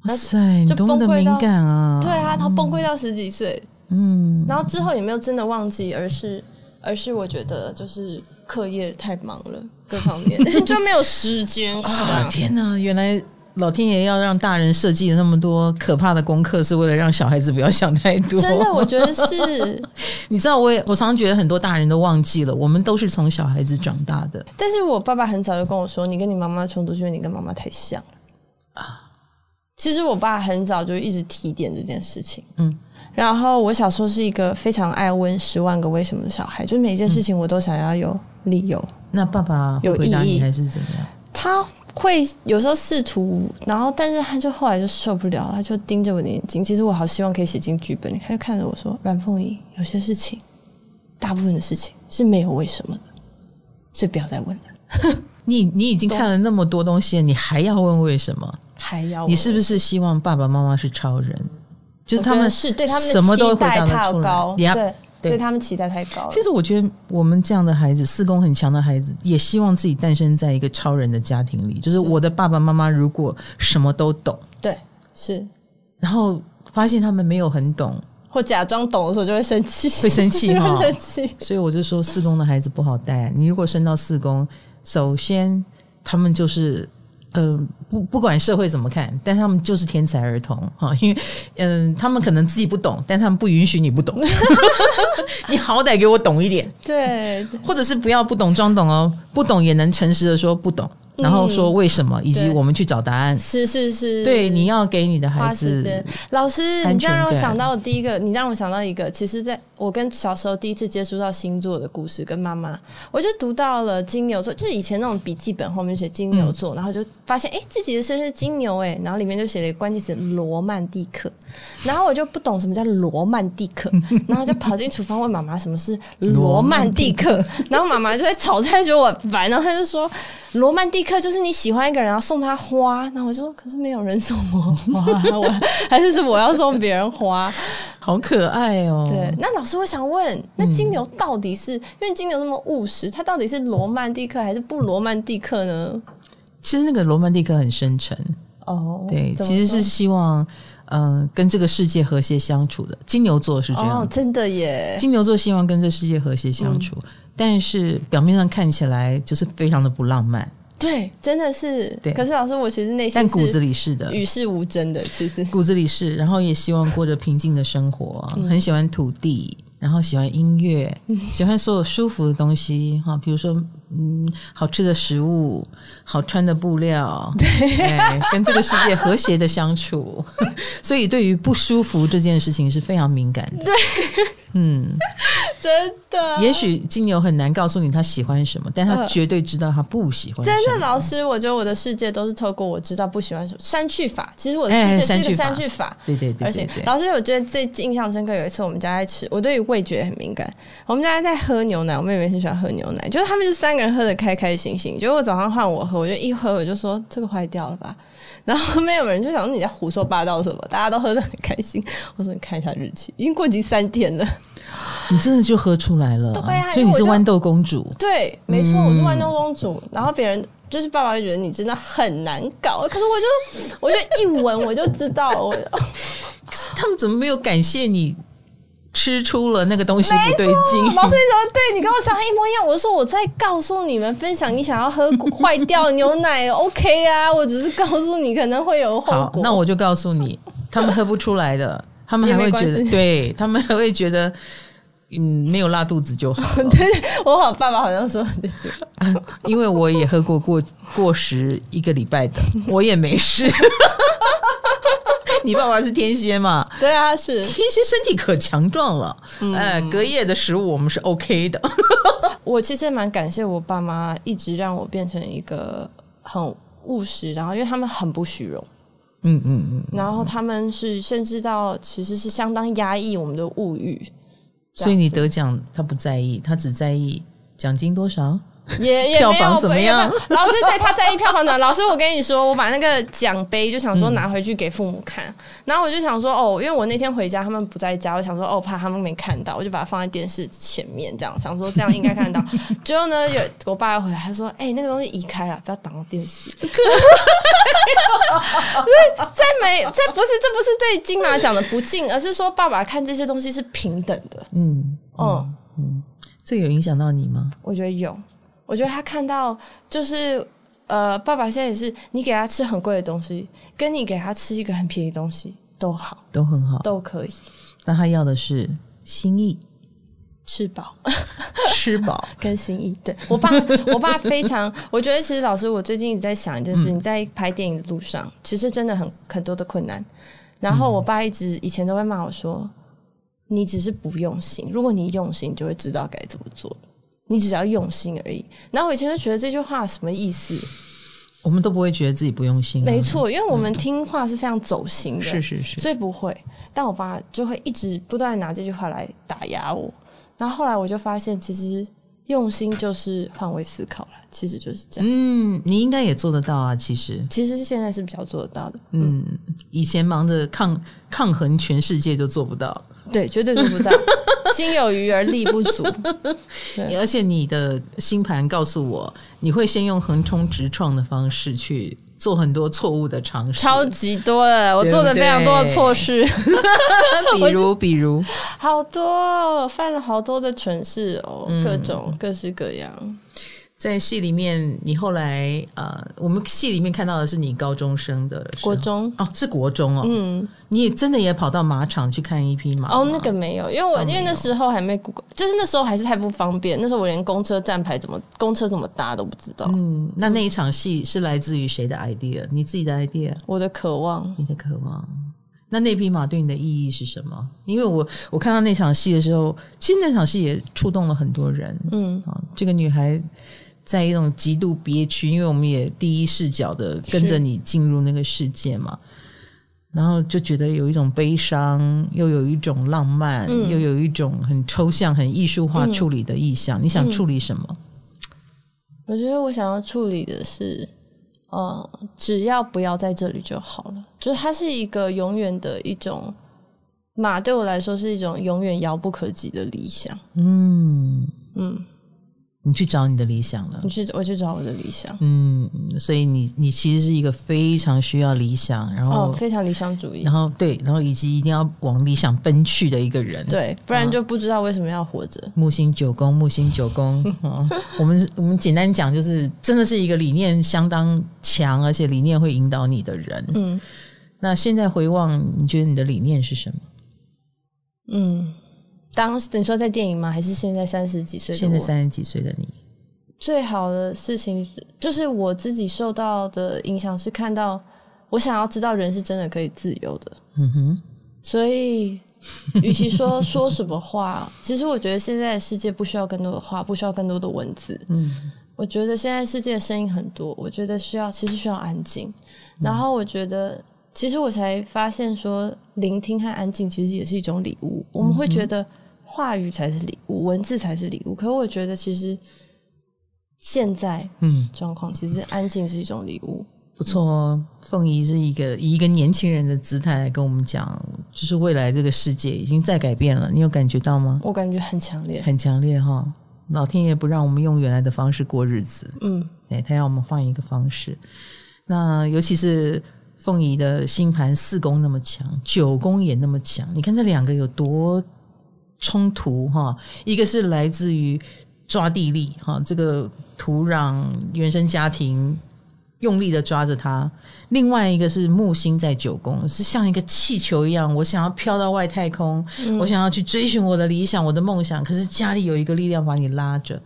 Speaker 1: 哇塞，就多么的敏感啊！
Speaker 2: 对啊，然后崩溃到十几岁，嗯，然后之后也没有真的忘记，而是而是我觉得就是课业太忙了，各方面 就没有时间
Speaker 1: 啊！天哪，原来。老天爷要让大人设计了那么多可怕的功课，是为了让小孩子不要想太多。
Speaker 2: 真的，我觉得是。
Speaker 1: 你知道，我也我常常觉得很多大人都忘记了，我们都是从小孩子长大的。
Speaker 2: 但是我爸爸很早就跟我说：“你跟你妈妈冲突，是因为你跟妈妈太像了啊。”其实我爸很早就一直提点这件事情。嗯。然后我小时候是一个非常爱问十万个为什么的小孩，就是每件事情我都想要有理由。嗯、
Speaker 1: 那爸爸有回答你还是怎么样？
Speaker 2: 他。会有时候试图，然后但是他就后来就受不了，他就盯着我的眼睛。其实我好希望可以写进剧本里，他就看着我说：“阮凤仪，有些事情，大部分的事情是没有为什么的，所以不要再问了。
Speaker 1: 你”你你已经看了那么多东西，你还要问为什么？
Speaker 2: 还要问？
Speaker 1: 你是不是希望爸爸妈妈是超人？就是他们
Speaker 2: 是对他们的期待太高，对。对，对他们期待太高了。
Speaker 1: 其实我觉得，我们这样的孩子，四宫很强的孩子，也希望自己诞生在一个超人的家庭里。就是我的爸爸妈妈如果什么都懂，
Speaker 2: 对，是，
Speaker 1: 然后发现他们没有很懂，
Speaker 2: 或假装懂的时候，就会生气，
Speaker 1: 会生气，
Speaker 2: 会生气。
Speaker 1: 所以我就说，四宫的孩子不好带。你如果生到四宫，首先他们就是嗯、呃，不不管社会怎么看，但他们就是天才儿童哈，因为嗯、呃，他们可能自己不懂，但他们不允许你不懂 你好歹给我懂一点，
Speaker 2: 对，
Speaker 1: 或者是不要不懂装懂哦，不懂也能诚实的说不懂。然后说为什么，以及我们去找答案。
Speaker 2: 是是是，
Speaker 1: 对，你要给你的孩子。
Speaker 2: 老师，你这样让我想到第一个，你让我想到一个。其实，在我跟小时候第一次接触到星座的故事，跟妈妈，我就读到了金牛座，就是以前那种笔记本后面写金牛座，然后就发现哎，自己的生日金牛哎，然后里面就写了一个关键词罗曼蒂克，然后我就不懂什么叫罗曼蒂克，然后就跑进厨房问妈妈什么是罗曼蒂克，然后妈妈就在炒菜，觉得我烦，然后她就说。罗曼蒂克就是你喜欢一个人，然后送他花，然后我就说，可是没有人送我花，我还是是我要送别人花，
Speaker 1: 好可爱哦。
Speaker 2: 对，那老师，我想问，那金牛到底是、嗯、因为金牛那么务实，他到底是罗曼蒂克还是不罗曼蒂克呢？
Speaker 1: 其实那个罗曼蒂克很深沉哦，对，其实是希望嗯、呃、跟这个世界和谐相处的。金牛座是这样、哦，
Speaker 2: 真的耶，
Speaker 1: 金牛座希望跟这世界和谐相处。嗯但是表面上看起来就是非常的不浪漫，
Speaker 2: 对，真的是。对，可是老师，我其实内心
Speaker 1: 但骨子里是的，
Speaker 2: 与世无争的，其实
Speaker 1: 骨子里是。然后也希望过着平静的生活，嗯、很喜欢土地，然后喜欢音乐，嗯、喜欢所有舒服的东西哈，比如说嗯，好吃的食物，好穿的布料，对，跟这个世界和谐的相处。所以对于不舒服这件事情是非常敏感的。
Speaker 2: 对。
Speaker 1: 嗯，
Speaker 2: 真的。
Speaker 1: 也许金牛很难告诉你他喜欢什么，但他绝对知道他不喜欢。
Speaker 2: 真的，老师，我觉得我的世界都是透过我知道不喜欢什么删去法。其实我的世界是一个删去法。
Speaker 1: 对对对。
Speaker 2: 而且，老师，我觉得最印象深刻，有一次我们家在吃，我对于味觉很敏感。我们家在喝牛奶，我妹妹很喜欢喝牛奶，就是他们就三个人喝的开开心心。结果早上换我喝，我就一喝我就说这个坏掉了吧。然后没有人就想说你在胡说八道什么，大家都喝得很开心。我说你看一下日期，已经过期三天了。
Speaker 1: 你真的就喝出来了，
Speaker 2: 对啊，
Speaker 1: 所以你是豌豆公主。
Speaker 2: 对，没错，我是豌豆公主。嗯、然后别人就是爸爸会觉得你真的很难搞，可是我就我就一闻我就知道，我
Speaker 1: 他们怎么没有感谢你？吃出了那个东西不对劲，
Speaker 2: 老师你怎么对你跟我想的一模一样？我说我在告诉你们，分享你想要喝坏掉牛奶，OK 啊？我只是告诉你可能会有后果。
Speaker 1: 好，那我就告诉你，他们喝不出来的，他们还会觉得，对他们还会觉得，嗯，没有拉肚子就好。
Speaker 2: 对，我好，爸爸好像说这句，
Speaker 1: 因为我也喝过过过时一个礼拜的，我也没事。你爸爸是天蝎嘛？
Speaker 2: 对啊，是
Speaker 1: 天蝎，身体可强壮了。嗯、哎，隔夜的食物我们是 OK 的。
Speaker 2: 我其实蛮感谢我爸妈，一直让我变成一个很务实，然后因为他们很不虚荣，嗯嗯嗯，然后他们是甚至到其实是相当压抑我们的物欲，
Speaker 1: 所以你得奖他不在意，他只在意奖金多少。
Speaker 2: 也也
Speaker 1: 票房怎么样？
Speaker 2: 老师对他在意票房的。老师，我跟你说，我把那个奖杯就想说拿回去给父母看，嗯、然后我就想说哦，因为我那天回家他们不在家，我想说哦，怕他们没看到，我就把它放在电视前面，这样想说这样应该看到。最后呢，有我爸要回来，他说：“哎、欸，那个东西移开了，不要挡到电视。”对，在没在不是这不是对金马奖的不敬，而是说爸爸看这些东西是平等的。嗯嗯嗯，
Speaker 1: 嗯，这有影响到你吗？
Speaker 2: 我觉得有。我觉得他看到就是，呃，爸爸现在也是，你给他吃很贵的东西，跟你给他吃一个很便宜的东西都好，
Speaker 1: 都很好，
Speaker 2: 都可以。
Speaker 1: 但他要的是心意，
Speaker 2: 吃饱，
Speaker 1: 吃饱
Speaker 2: 跟心意。对，我爸，我爸非常，我觉得其实老师，我最近一直在想，就是你在拍电影的路上，嗯、其实真的很很多的困难。然后我爸一直以前都会骂我说，你只是不用心，如果你用心，你就会知道该怎么做。你只要用心而已。然后我以前就觉得这句话什么意思？
Speaker 1: 我们都不会觉得自己不用心啊。
Speaker 2: 没错，因为我们听话是非常走心的，
Speaker 1: 是是是，
Speaker 2: 所以不会。但我爸就会一直不断拿这句话来打压我。然后后来我就发现，其实用心就是换位思考了，其实就是这样。
Speaker 1: 嗯，你应该也做得到啊。其实，
Speaker 2: 其实现在是比较做得到的。
Speaker 1: 嗯，以前忙着抗抗衡全世界就做不到。
Speaker 2: 对，绝对做不到。心有余而力不足，
Speaker 1: 而且你的星盘告诉我，你会先用横冲直撞的方式去做很多错误的尝试，
Speaker 2: 超级多的，我做了非常多的错事，
Speaker 1: 比如比如。
Speaker 2: 好多，犯了好多的蠢事哦，各种各式各样。
Speaker 1: 在戏里面，你后来呃，我们戏里面看到的是你高中生的
Speaker 2: 国中
Speaker 1: 哦，是国中哦，嗯，你也真的也跑到马场去看一匹马
Speaker 2: 哦？那个没有，因为我、哦、因为那时候还没就是那时候还是太不方便，那时候我连公车站牌怎么公车怎么搭都不知道。
Speaker 1: 嗯，那那一场戏是来自于谁的 idea？你自己的 idea？
Speaker 2: 我的渴望，
Speaker 1: 你的渴望。那那匹马对你的意义是什么？因为我我看到那场戏的时候，其实那场戏也触动了很多人。嗯啊，这个女孩。在一种极度憋屈，因为我们也第一视角的跟着你进入那个世界嘛，然后就觉得有一种悲伤，又有一种浪漫，嗯、又有一种很抽象、很艺术化处理的意象。嗯、你想处理什么？
Speaker 2: 我觉得我想要处理的是，呃，只要不要在这里就好了。就是它是一个永远的一种马，对我来说是一种永远遥不可及的理想。嗯嗯。
Speaker 1: 你去找你的理想了，
Speaker 2: 你去，我去找我的理想。
Speaker 1: 嗯，所以你你其实是一个非常需要理想，然后、
Speaker 2: 哦、非常理想主义，
Speaker 1: 然后对，然后以及一定要往理想奔去的一个人。
Speaker 2: 对，不然就不知道为什么要活着。
Speaker 1: 木星九宫，木星九宫。我们我们简单讲，就是真的是一个理念相当强，而且理念会引导你的人。嗯，那现在回望，你觉得你的理念是什么？
Speaker 2: 嗯。当时你说在电影吗？还是现在三十几岁？
Speaker 1: 现在三十几岁的你，
Speaker 2: 最好的事情就是我自己受到的影响是看到，我想要知道人是真的可以自由的。嗯哼，所以与其说说什么话，其实我觉得现在的世界不需要更多的话，不需要更多的文字。嗯，我觉得现在世界的声音很多，我觉得需要其实需要安静。然后我觉得，其实我才发现说，聆听和安静其实也是一种礼物。我们会觉得。话语才是礼物，文字才是礼物。可是我觉得，其实现在嗯状况，其实安静是一种礼物。
Speaker 1: 不错哦，凤仪是一个以一个年轻人的姿态来跟我们讲，就是未来这个世界已经在改变了。你有感觉到吗？
Speaker 2: 我感觉很强烈，
Speaker 1: 很强烈哈！老天爷不让我们用原来的方式过日子，嗯，对，他要我们换一个方式。那尤其是凤仪的星盘四宫那么强，九宫也那么强，你看这两个有多？冲突哈，一个是来自于抓地力哈，这个土壤原生家庭用力的抓着它；另外一个是木星在九宫，是像一个气球一样，我想要飘到外太空，嗯、我想要去追寻我的理想、我的梦想，可是家里有一个力量把你拉着。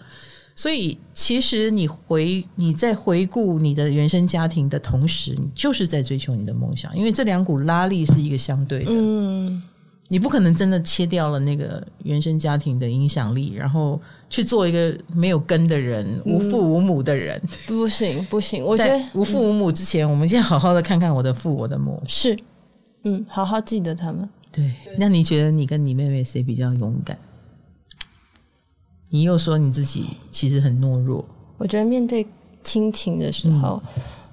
Speaker 1: 所以，其实你回你在回顾你的原生家庭的同时，你就是在追求你的梦想，因为这两股拉力是一个相对的。嗯。你不可能真的切掉了那个原生家庭的影响力，然后去做一个没有根的人、无父无母的人。嗯、
Speaker 2: 不行，不行。我觉得
Speaker 1: 无父无母之前，嗯、我们先好好的看看我的父，我的母。
Speaker 2: 是，嗯，好好记得他们。
Speaker 1: 对。那你觉得你跟你妹妹谁比较勇敢？你又说你自己其实很懦弱。
Speaker 2: 我觉得面对亲情的时候，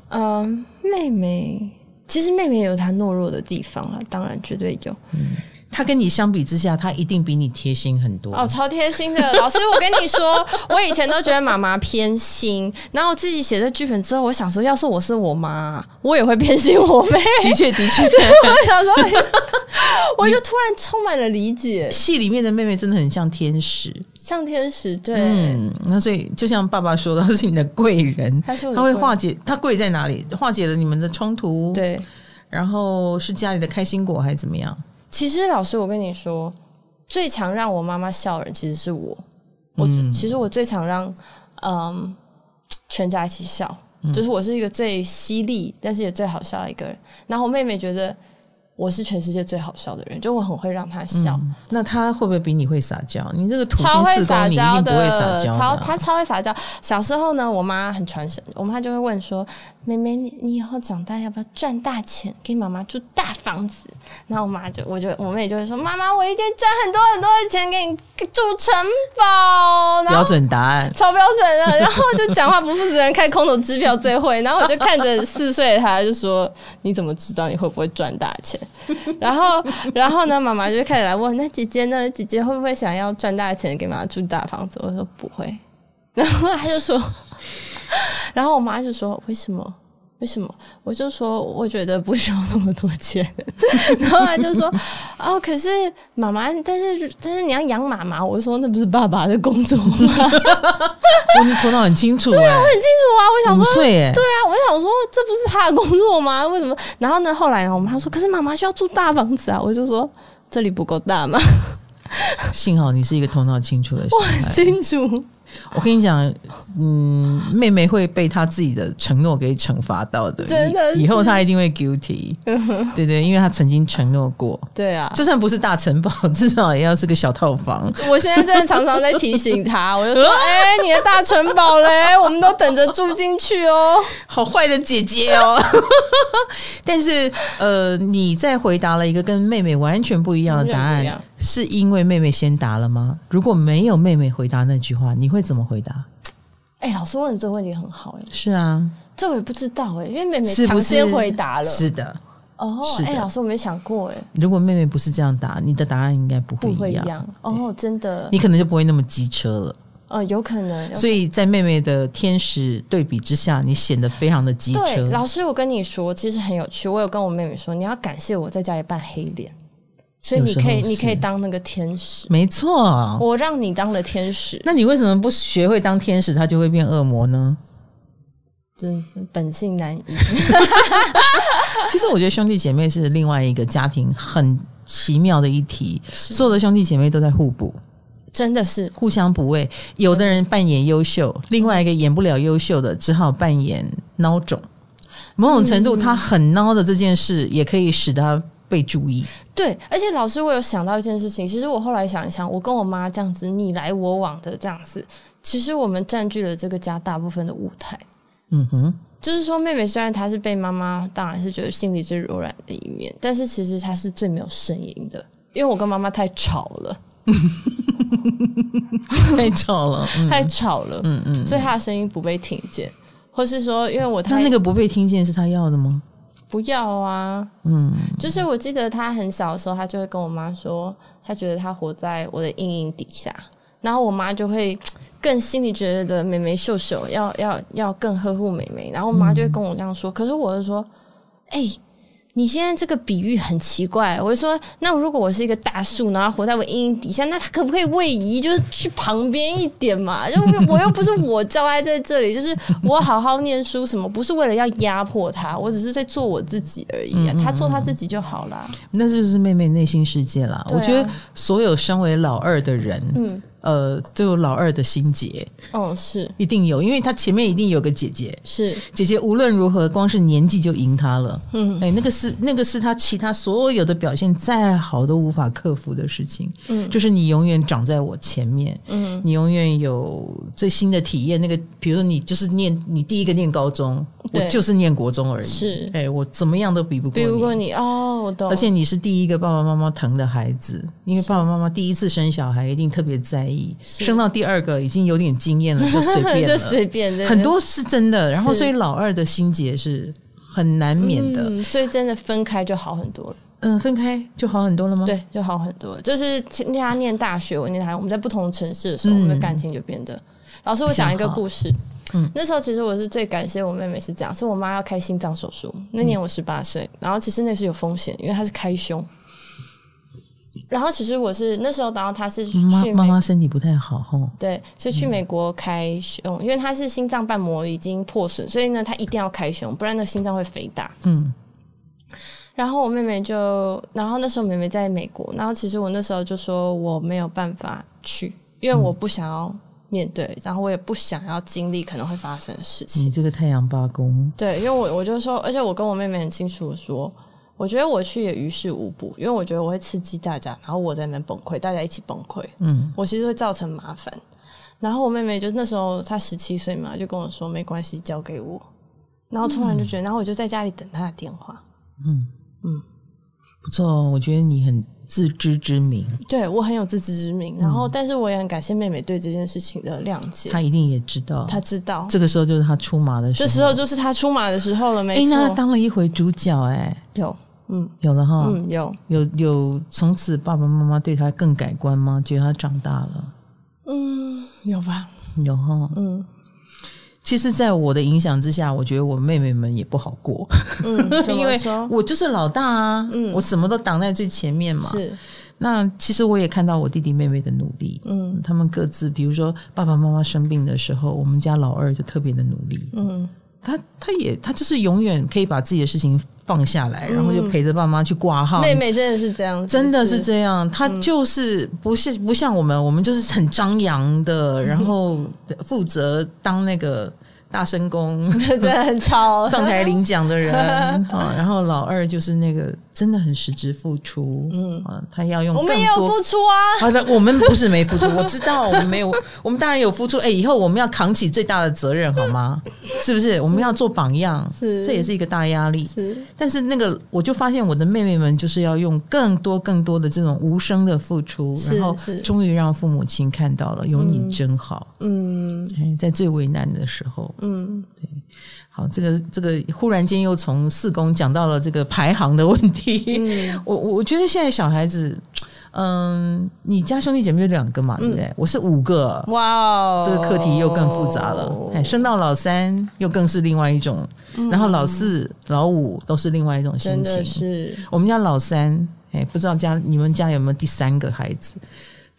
Speaker 2: 嗯、呃，妹妹其实妹妹有她懦弱的地方了，当然绝对有。嗯。
Speaker 1: 他跟你相比之下，他一定比你贴心很多
Speaker 2: 哦，超贴心的。老师，我跟你说，我以前都觉得妈妈偏心，然后我自己写这剧本之后，我想说，要是我是我妈，我也会偏心我妹。
Speaker 1: 的确，的确，
Speaker 2: 我想说，我就突然充满了理解。
Speaker 1: 戏里面的妹妹真的很像天使，
Speaker 2: 像天使，对。
Speaker 1: 嗯，那所以就像爸爸说的，他是你的贵人，他会化解，他贵在哪里？化解了你们的冲突，
Speaker 2: 对。然后
Speaker 1: 是家里的开心果，还是怎么样？
Speaker 2: 其实老师，我跟你说，最常让我妈妈笑的人其实是我。我、嗯、其实我最常让嗯全家一起笑，嗯、就是我是一个最犀利，但是也最好笑的一个人。然后我妹妹觉得。我是全世界最好笑的人，就我很会让她笑。
Speaker 1: 嗯、那她会不会比你会撒娇？你这个土星四宫，你一定不会撒娇。
Speaker 2: 超她超会撒娇。小时候呢，我妈很传神，我妈就会问说：“妹妹，你你以后长大要不要赚大钱，给妈妈住大房子？”然后我妈就，我就我妹就会说：“妈妈，我一定赚很多很多的钱给你住城堡。”
Speaker 1: 标准答案，
Speaker 2: 超标准的。然后就讲话不负责任，开空头支票最会。然后我就看着四岁的他，就说：“你怎么知道你会不会赚大钱？”然后，然后呢？妈妈就开始来问：“那姐姐呢？姐姐会不会想要赚大钱给妈妈住大房子？”我说：“不会。”然后他就说：“ 然后我妈就说：为什么？为什么？我就说我觉得不需要那么多钱，然后他就说哦，可是妈妈，但是但是你要养妈妈，我说那不是爸爸的工作吗？
Speaker 1: 我你头脑很清楚，对
Speaker 2: 啊，我很清楚啊，我想说，对啊，我想说这不是他的工作吗？为什么？然后呢，后来呢我妈说，可是妈妈需要住大房子啊，我就说这里不够大吗？
Speaker 1: 幸好你是一个头脑清楚的小孩，
Speaker 2: 我很清楚。
Speaker 1: 我跟你讲，嗯，妹妹会被她自己的承诺给惩罚到的。
Speaker 2: 真的，
Speaker 1: 以后她一定会 guilty。对对，因为她曾经承诺过。
Speaker 2: 对啊，就
Speaker 1: 算不是大城堡，至少也要是个小套房。
Speaker 2: 我现在真的常常在提醒她，我就说：“哎、欸，你的大城堡嘞，我们都等着住进去哦。”
Speaker 1: 好坏的姐姐哦。但是，呃，你在回答了一个跟妹妹完全不一样的答案，是因为妹妹先答了吗？如果没有妹妹回答那句话，你会？怎么回答？
Speaker 2: 哎、欸，老师问的这个问题很好哎、欸。
Speaker 1: 是啊，
Speaker 2: 这我也不知道哎、欸，因为妹妹抢先回答了。
Speaker 1: 是，是的，
Speaker 2: 哦，哎、欸，老师我没想过哎、欸。
Speaker 1: 如果妹妹不是这样答，你的答案应该不会一样。不会一样
Speaker 2: 哦，真的，
Speaker 1: 你可能就不会那么机车了。
Speaker 2: 哦，有可能。可能，
Speaker 1: 所以在妹妹的天使对比之下，你显得非常的机车。
Speaker 2: 对，老师，我跟你说，其实很有趣。我有跟我妹妹说，你要感谢我在家里扮黑脸。所以你可以，你可以当那个天使，
Speaker 1: 没错。
Speaker 2: 我让你当了天使，
Speaker 1: 那你为什么不学会当天使，他就会变恶魔呢？
Speaker 2: 真本性难移。
Speaker 1: 其实我觉得兄弟姐妹是另外一个家庭很奇妙的一题，所有的兄弟姐妹都在互补，
Speaker 2: 真的是
Speaker 1: 互相补位。有的人扮演优秀，另外一个演不了优秀的，只好扮演孬种。某种程度，他很孬的这件事，也可以使他。被注意，
Speaker 2: 对，而且老师，我有想到一件事情。其实我后来想一想，我跟我妈这样子你来我往的这样子，其实我们占据了这个家大部分的舞台。
Speaker 1: 嗯哼，就是
Speaker 2: 说，妹妹虽然她是被妈妈，当然是觉得心里最柔软的一面，但是其实她是最没有声音的，因为我跟妈妈太吵了，
Speaker 1: 太吵了，嗯、
Speaker 2: 太吵了，
Speaker 1: 嗯嗯，
Speaker 2: 所以她的声音不被听见，或是说，因为我她
Speaker 1: 那个不被听见是她要的吗？
Speaker 2: 不要啊，
Speaker 1: 嗯，
Speaker 2: 就是我记得他很小的时候，他就会跟我妈说，他觉得他活在我的阴影底下，然后我妈就会更心里觉得美眉秀秀要要要更呵护美眉，然后我妈就会跟我这样说，嗯、可是我就说，哎、欸。你现在这个比喻很奇怪，我就说，那如果我是一个大树，然后活在我阴影底下，那它可不可以位移，就是去旁边一点嘛？就我又不是我教爱在这里，就是我好好念书，什么不是为了要压迫他，我只是在做我自己而已啊。他做他自己就好啦。
Speaker 1: 那就是妹妹内心世界啦。啊、我觉得所有身为老二的人，嗯。呃，就有老二的心结，
Speaker 2: 哦，是。
Speaker 1: 一定有，因为他前面一定有个姐姐，
Speaker 2: 是。
Speaker 1: 姐姐，无论如何，光是年纪就赢他了，嗯，哎，那个是那个是他其他所有的表现再好都无法克服的事情，嗯，就是你永远长在我前面，嗯，你永远有最新的体验，那个比如说你就是念你第一个念高中，我就是念国中而已，是，哎，我怎么样都比不过你，
Speaker 2: 比不过你。哦，我懂，
Speaker 1: 而且你是第一个爸爸妈妈疼的孩子，因为爸爸妈妈第一次生小孩一定特别在意。生到第二个已经有点经验了，就随便了，
Speaker 2: 就随便。
Speaker 1: 很多是真的，然后所以老二的心结是很难免的，
Speaker 2: 嗯，所以真的分开就好很多了。
Speaker 1: 嗯，分开就好很多了吗？
Speaker 2: 对，就好很多。就是他念大学，我念台，我们在不同的城市的时候，嗯、我们的感情就变得。老师，我讲一个故事。嗯，那时候其实我是最感谢我妹妹是这样，是我妈要开心脏手术，那年我十八岁，然后其实那是有风险，因为她是开胸。然后其实我是那时候，然后他是去妈
Speaker 1: 妈身体不太好吼，
Speaker 2: 对，是去美国开胸，嗯、因为他是心脏瓣膜已经破损，所以呢，他一定要开胸，不然那心脏会肥大。嗯。然后我妹妹就，然后那时候妹妹在美国，然后其实我那时候就说我没有办法去，因为我不想要面对，嗯、然后我也不想要经历可能会发生的事情。
Speaker 1: 你这个太阳八公。
Speaker 2: 对，因为我我就说，而且我跟我妹妹很清楚的说。我觉得我去也于事无补，因为我觉得我会刺激大家，然后我在那边崩溃，大家一起崩溃。嗯，我其实会造成麻烦。然后我妹妹就那时候她十七岁嘛，就跟我说没关系，交给我。然后突然就觉得，嗯、然后我就在家里等她的电话。嗯嗯，嗯
Speaker 1: 不错，我觉得你很自知之明。
Speaker 2: 对，我很有自知之明。然后，但是我也很感谢妹妹对这件事情的谅解。
Speaker 1: 她一定也知道，
Speaker 2: 她知道
Speaker 1: 这个时候就是她出马的时候。
Speaker 2: 这时候就是她出马的时候了，没错。哎，
Speaker 1: 那她当了一回主角，哎，
Speaker 2: 有。嗯，
Speaker 1: 有了哈，
Speaker 2: 嗯，有
Speaker 1: 有有，从此爸爸妈妈对他更改观吗？觉得他长大了，
Speaker 2: 嗯，有吧，
Speaker 1: 有哈，嗯。其实，在我的影响之下，我觉得我妹妹们也不好过。
Speaker 2: 嗯，因为
Speaker 1: 我就是老大啊，嗯，我什么都挡在最前面嘛。
Speaker 2: 是。
Speaker 1: 那其实我也看到我弟弟妹妹的努力，嗯，他们各自，比如说爸爸妈妈生病的时候，我们家老二就特别的努力，嗯。他他也他就是永远可以把自己的事情放下来，嗯、然后就陪着爸妈去挂号。
Speaker 2: 妹妹真的是这样，
Speaker 1: 真的是这样。她就是不是不像我们，我们就是很张扬的，然后负责当那个。大声公
Speaker 2: 真的很吵，
Speaker 1: 上台领奖的人。啊，然后老二就是那个真的很实质付出，嗯。啊，他要用
Speaker 2: 我们也有付出啊，
Speaker 1: 好的，我们不是没付出，我知道我们没有，我们当然有付出，哎，以后我们要扛起最大的责任，好吗？是不是？我们要做榜样，是，这也是一个大压力，是。但是那个，我就发现我的妹妹们就是要用更多更多的这种无声的付出，然后终于让父母亲看到了，有你真好，嗯，在最为难的时候。嗯，对，好，这个这个忽然间又从四宫讲到了这个排行的问题。嗯，我我觉得现在小孩子，嗯，你家兄弟姐妹有两个嘛，对不对？嗯、我是五个，哇哦，这个课题又更复杂了。哎，升到老三又更是另外一种，嗯、然后老四、老五都是另外一种心情。是我们家老三，哎，不知道家你们家有没有第三个孩子？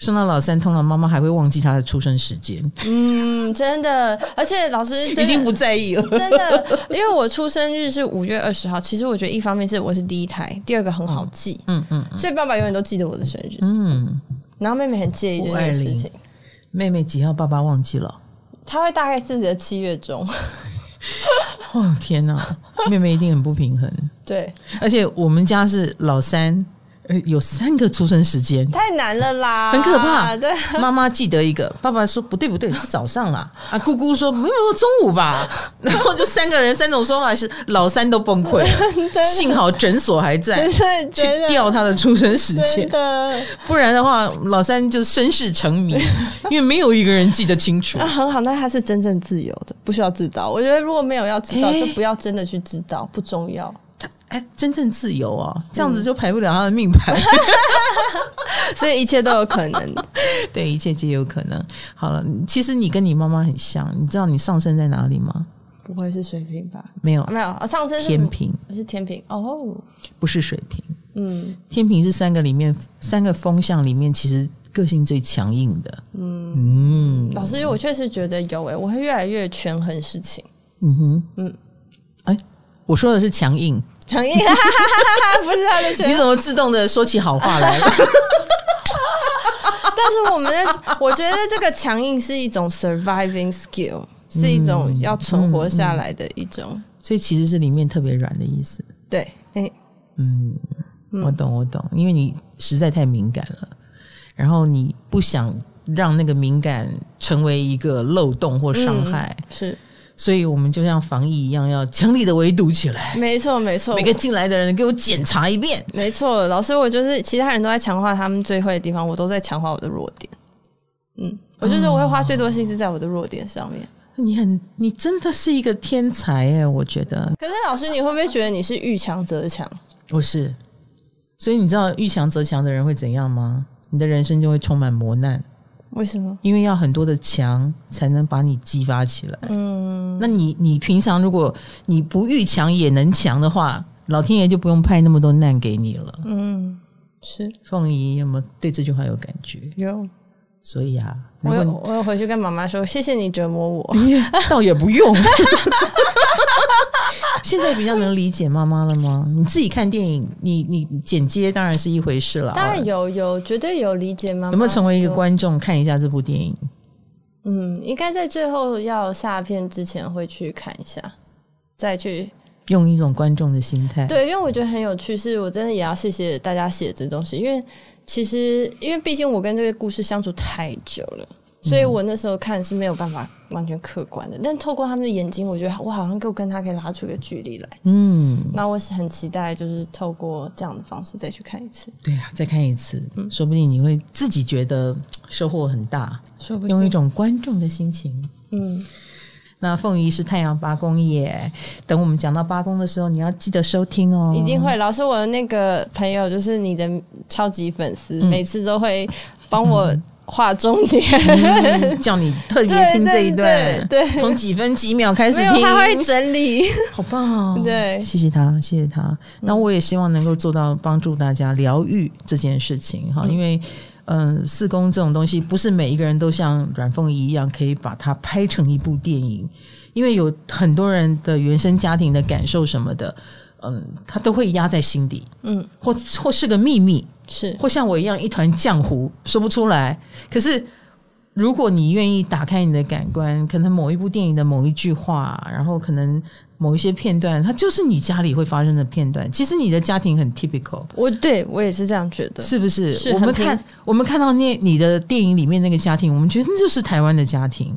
Speaker 1: 生到老三，通常妈妈还会忘记他的出生时间。
Speaker 2: 嗯，真的，而且老师 已
Speaker 1: 经不在意了。
Speaker 2: 真的，因为我出生日是五月二十号。其实我觉得一方面是我是第一胎，第二个很好记。嗯嗯，嗯，所以爸爸永远都记得我的生日。嗯，然后妹妹很介意这件事情。
Speaker 1: 妹妹几号？爸爸忘记了。
Speaker 2: 他会大概自己的七月中。
Speaker 1: 哦天哪，妹妹一定很不平衡。
Speaker 2: 对，
Speaker 1: 而且我们家是老三。有三个出生时间，
Speaker 2: 太难了啦，
Speaker 1: 很可怕。
Speaker 2: 对，
Speaker 1: 妈妈记得一个，爸爸说不对不对，是早上啦。啊，姑姑说没有中午吧，然后就三个人三种说法，是老三都崩溃了。幸好诊所还在，去调他的出生时间，不然的话老三就身世成谜，因为没有一个人记得清楚。
Speaker 2: 啊，很好，那他是真正自由的，不需要知道。我觉得如果没有要知道，就不要真的去知道，不重要。
Speaker 1: 哎，真正自由哦，这样子就排不了他的命盘，嗯、
Speaker 2: 所以一切都有可能。
Speaker 1: 对，一切皆有可能。好了，其实你跟你妈妈很像，你知道你上升在哪里吗？
Speaker 2: 不会是水瓶吧？
Speaker 1: 没有，
Speaker 2: 没有啊，上升是
Speaker 1: 天平，
Speaker 2: 是天平哦，
Speaker 1: 不是水瓶。嗯，天平是三个里面三个风向里面，其实个性最强硬的。嗯
Speaker 2: 嗯，老师，我确实觉得有诶，我会越来越权衡事情。嗯哼，嗯，哎，我说的是强硬。强硬，不是他的权。你
Speaker 1: 怎么自动的说起好话来了？
Speaker 2: 但是我们，我觉得这个强硬是一种 surviving skill，是一种要存活下来的一种。嗯嗯嗯、
Speaker 1: 所以其实是里面特别软的意思。
Speaker 2: 对，欸、
Speaker 1: 嗯，我懂，我懂，因为你实在太敏感了，然后你不想让那个敏感成为一个漏洞或伤害，
Speaker 2: 嗯、是。
Speaker 1: 所以我们就像防疫一样，要强力的围堵起来。
Speaker 2: 没错，没错。
Speaker 1: 每个进来的人给我检查一遍。
Speaker 2: 没错，老师，我就是其他人都在强化他们最会的地方，我都在强化我的弱点。嗯，我就是我会花最多心思在我的弱点上面。
Speaker 1: 哦、你很，你真的是一个天才哎，我觉得。
Speaker 2: 可是老师，你会不会觉得你是遇强则强？
Speaker 1: 不是。所以你知道遇强则强的人会怎样吗？你的人生就会充满磨难。
Speaker 2: 为什么？
Speaker 1: 因为要很多的强才能把你激发起来。嗯，那你你平常如果你不遇强也能强的话，老天爷就不用派那么多难给你了。嗯，是。凤仪有没有对这句话有感觉？
Speaker 2: 有。
Speaker 1: 所以啊，
Speaker 2: 我有我有回去跟妈妈说，谢谢你折磨我。
Speaker 1: 倒也不用。现在比较能理解妈妈了吗？你自己看电影，你你剪接当然是一回事了。
Speaker 2: 当然有有绝对有理解妈妈。
Speaker 1: 有没有成为一个观众看一下这部电影？
Speaker 2: 嗯，应该在最后要下片之前会去看一下，再去
Speaker 1: 用一种观众的心态。
Speaker 2: 对，因为我觉得很有趣，是我真的也要谢谢大家写这东西，因为其实因为毕竟我跟这个故事相处太久了。所以我那时候看是没有办法完全客观的，但透过他们的眼睛，我觉得我好像够跟他可以拉出一个距离来。嗯，那我是很期待，就是透过这样的方式再去看一次。
Speaker 1: 对啊，再看一次，嗯，说不定你会自己觉得收获很大，说不定用一种观众的心情。嗯，那凤仪是太阳八宫耶，等我们讲到八宫的时候，你要记得收听哦。
Speaker 2: 一定会，老师，我的那个朋友就是你的超级粉丝，嗯，每次都会帮我。划重点，
Speaker 1: 嗯，叫你特别听这一段，
Speaker 2: 对，从
Speaker 1: 几分几秒开始听，
Speaker 2: 他会整理，
Speaker 1: 好棒哦！
Speaker 2: 对，
Speaker 1: 谢谢他，谢谢他。那我也希望能够做到帮助大家疗愈这件事情哈，因为嗯，四宫这种东西不是每一个人都像阮凤仪一样可以把它拍成一部电影，因为有很多人的原生家庭的感受什么的。嗯，他都会压在心底，嗯，或或是个秘密，
Speaker 2: 是，
Speaker 1: 或像我一样一团浆糊说不出来。可是，如果你愿意打开你的感官，可能某一部电影的某一句话，然后可能某一些片段，它就是你家里会发生的片段。其实你的家庭很 typical，
Speaker 2: 我对我也是这样觉得，
Speaker 1: 是不是？
Speaker 2: 是
Speaker 1: 我们看我们看到那你的电影里面那个家庭，我们觉得那就是台湾的家庭。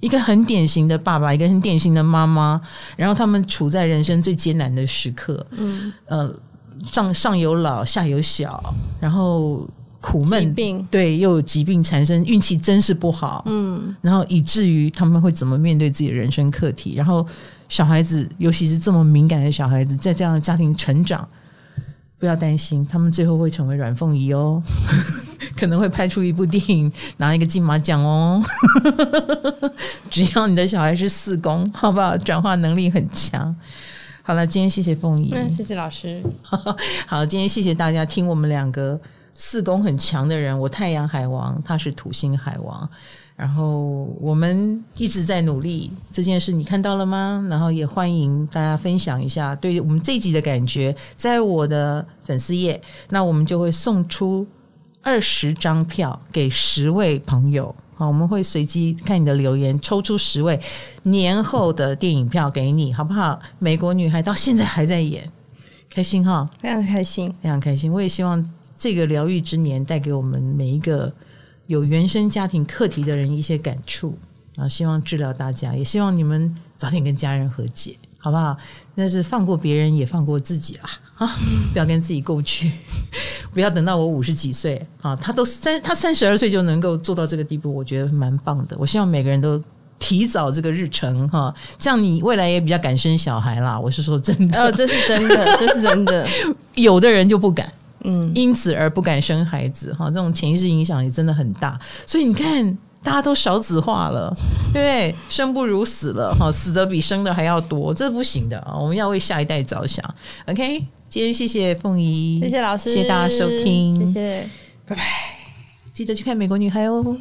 Speaker 1: 一个很典型的爸爸，一个很典型的妈妈，然后他们处在人生最艰难的时刻，嗯，呃，上上有老，下有小，然后苦闷，
Speaker 2: 疾病，
Speaker 1: 对，又有疾病缠身，运气真是不好，嗯，然后以至于他们会怎么面对自己的人生课题，然后小孩子，尤其是这么敏感的小孩子，在这样的家庭成长。不要担心，他们最后会成为阮凤仪哦，可能会拍出一部电影，拿一个金马奖哦。只要你的小孩是四宫，好不好？转化能力很强。好了，今天谢谢凤仪，
Speaker 2: 嗯，谢谢老师。
Speaker 1: 好，今天谢谢大家听我们两个四宫很强的人，我太阳海王，他是土星海王。然后我们一直在努力这件事，你看到了吗？然后也欢迎大家分享一下对于我们这一集的感觉，在我的粉丝页，那我们就会送出二十张票给十位朋友。好，我们会随机看你的留言，抽出十位年后的电影票给你，好不好？美国女孩到现在还在演，开心哈，
Speaker 2: 非常开心，
Speaker 1: 非常开心。我也希望这个疗愈之年带给我们每一个。有原生家庭课题的人一些感触啊，希望治疗大家，也希望你们早点跟家人和解，好不好？那是放过别人，也放过自己啦，啊，不要跟自己过不去，不要等到我五十几岁啊，他都三，他三十二岁就能够做到这个地步，我觉得蛮棒的。我希望每个人都提早这个日程哈，这样你未来也比较敢生小孩啦。我是说真的，
Speaker 2: 哦，这是真的，这是真的，
Speaker 1: 有的人就不敢。嗯，因此而不敢生孩子哈，这种潜意识影响也真的很大。所以你看，大家都少子化了，对不对？生不如死了哈，死的比生的还要多，这不行的啊！我们要为下一代着想。OK，今天谢谢凤仪，
Speaker 2: 谢谢老师，
Speaker 1: 谢谢大家收听，
Speaker 2: 谢谢，
Speaker 1: 拜拜，记得去看《美国女孩》哦。